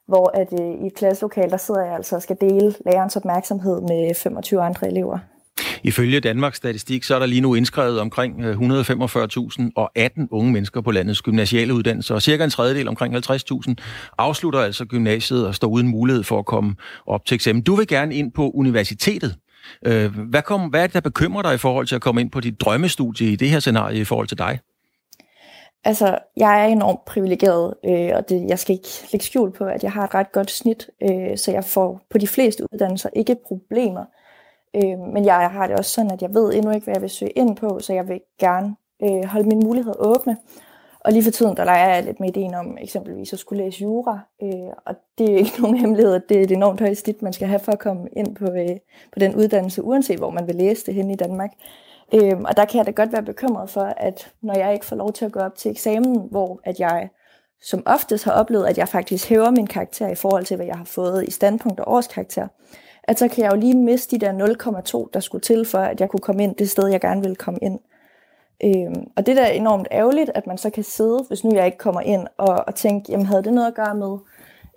hvor at øh, i et klasselokal, der sidder jeg altså og skal dele lærerens opmærksomhed med 25 andre elever. Ifølge Danmarks Statistik, så er der lige nu indskrevet omkring 145.018 øh, unge mennesker på landets gymnasiale uddannelser, og cirka en tredjedel, omkring 50.000, afslutter altså gymnasiet og står uden mulighed for at komme op til eksamen. Du vil gerne ind på universitetet. Øh, hvad, kom, hvad er det, der bekymrer dig i forhold til at komme ind på dit drømmestudie i det her scenarie i forhold til dig? Altså, jeg er enormt privilegeret, øh, og det, jeg skal ikke lægge skjul på, at jeg har et ret godt snit, øh, så jeg får på de fleste uddannelser ikke problemer. Øh, men jeg har det også sådan, at jeg ved endnu ikke, hvad jeg vil søge ind på, så jeg vil gerne øh, holde mine muligheder åbne. Og lige for tiden, der leger jeg lidt med ideen om eksempelvis at skulle læse jura, øh, og det er ikke nogen hemmelighed, at det er et enormt højt snit, man skal have for at komme ind på, øh, på den uddannelse, uanset hvor man vil læse det hen i Danmark. Øh, og der kan jeg da godt være bekymret for, at når jeg ikke får lov til at gå op til eksamen, hvor at jeg som oftest har oplevet, at jeg faktisk hæver min karakter i forhold til, hvad jeg har fået i standpunkt og årskarakter, at så kan jeg jo lige miste de der 0,2, der skulle til for, at jeg kunne komme ind det sted, jeg gerne ville komme ind. Øhm, og det der er enormt ærgerligt, at man så kan sidde, hvis nu jeg ikke kommer ind, og, og tænke, jamen havde det noget at gøre med,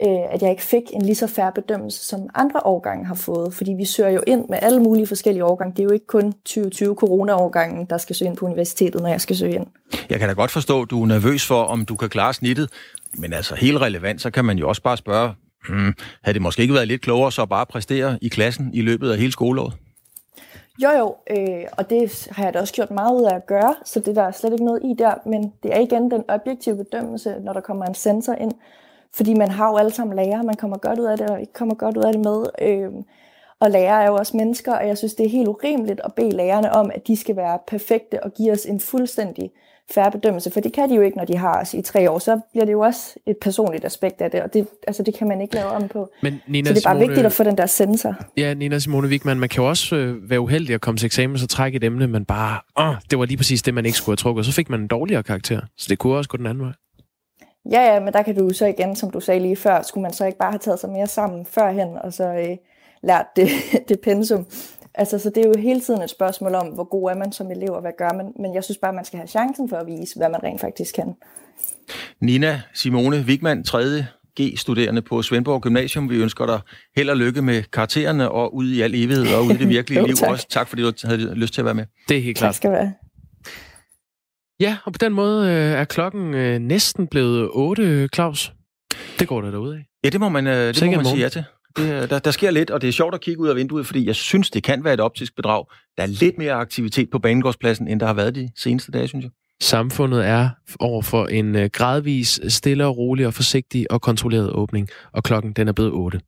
øh, at jeg ikke fik en lige så færre bedømmelse, som andre årgange har fået. Fordi vi søger jo ind med alle mulige forskellige årgange. Det er jo ikke kun 2020 corona-årgangen, der skal søge ind på universitetet, når jeg skal søge ind. Jeg kan da godt forstå, at du er nervøs for, om du kan klare snittet. Men altså helt relevant, så kan man jo også bare spørge, hmm, havde det måske ikke været lidt klogere så bare præstere i klassen i løbet af hele skoleåret? Jo jo, øh, og det har jeg da også gjort meget ud af at gøre, så det der er slet ikke noget i der, men det er igen den objektive bedømmelse, når der kommer en sensor ind, fordi man har jo alle sammen lærer, man kommer godt ud af det, og ikke kommer godt ud af det med. Øh, og lærere er jo også mennesker, og jeg synes, det er helt urimeligt at bede lærerne om, at de skal være perfekte og give os en fuldstændig færre bedømmelse, for det kan de jo ikke, når de har os i tre år. Så bliver det jo også et personligt aspekt af det, og det, altså, det kan man ikke lave om på. Men Nina så det er bare Simone, vigtigt at få den der sensor. Ja, Nina Simone Wigman, man kan jo også øh, være uheldig at komme til eksamen, så trække et emne, men bare, åh, det var lige præcis det, man ikke skulle have trukket, og så fik man en dårligere karakter. Så det kunne også gå den anden vej. Ja, ja, men der kan du så igen, som du sagde lige før, skulle man så ikke bare have taget sig mere sammen førhen, og så øh, lært det, det pensum. Altså, så det er jo hele tiden et spørgsmål om, hvor god er man som elev, og hvad gør man. Men jeg synes bare, man skal have chancen for at vise, hvad man rent faktisk kan. Nina Simone Wigman, 3. G-studerende på Svendborg Gymnasium. Vi ønsker dig held og lykke med karaktererne og ud i al evighed og ud i det virkelige Jo, liv tak. også. Tak fordi du havde lyst til at være med. Det er helt Tak klart. skal du have. Ja, og på den måde øh, er klokken øh, næsten blevet 8, Claus. Det går der derude af. Ja, det må man, øh, det må man sige ja til. Det, øh, der, der sker lidt, og det er sjovt at kigge ud af vinduet, fordi jeg synes, det kan være et optisk bedrag. Der er lidt mere aktivitet på Banegårdspladsen, end der har været de seneste dage, synes jeg. Samfundet er over for en øh, gradvis, stille og rolig og forsigtig og kontrolleret åbning, og klokken den er blevet 8.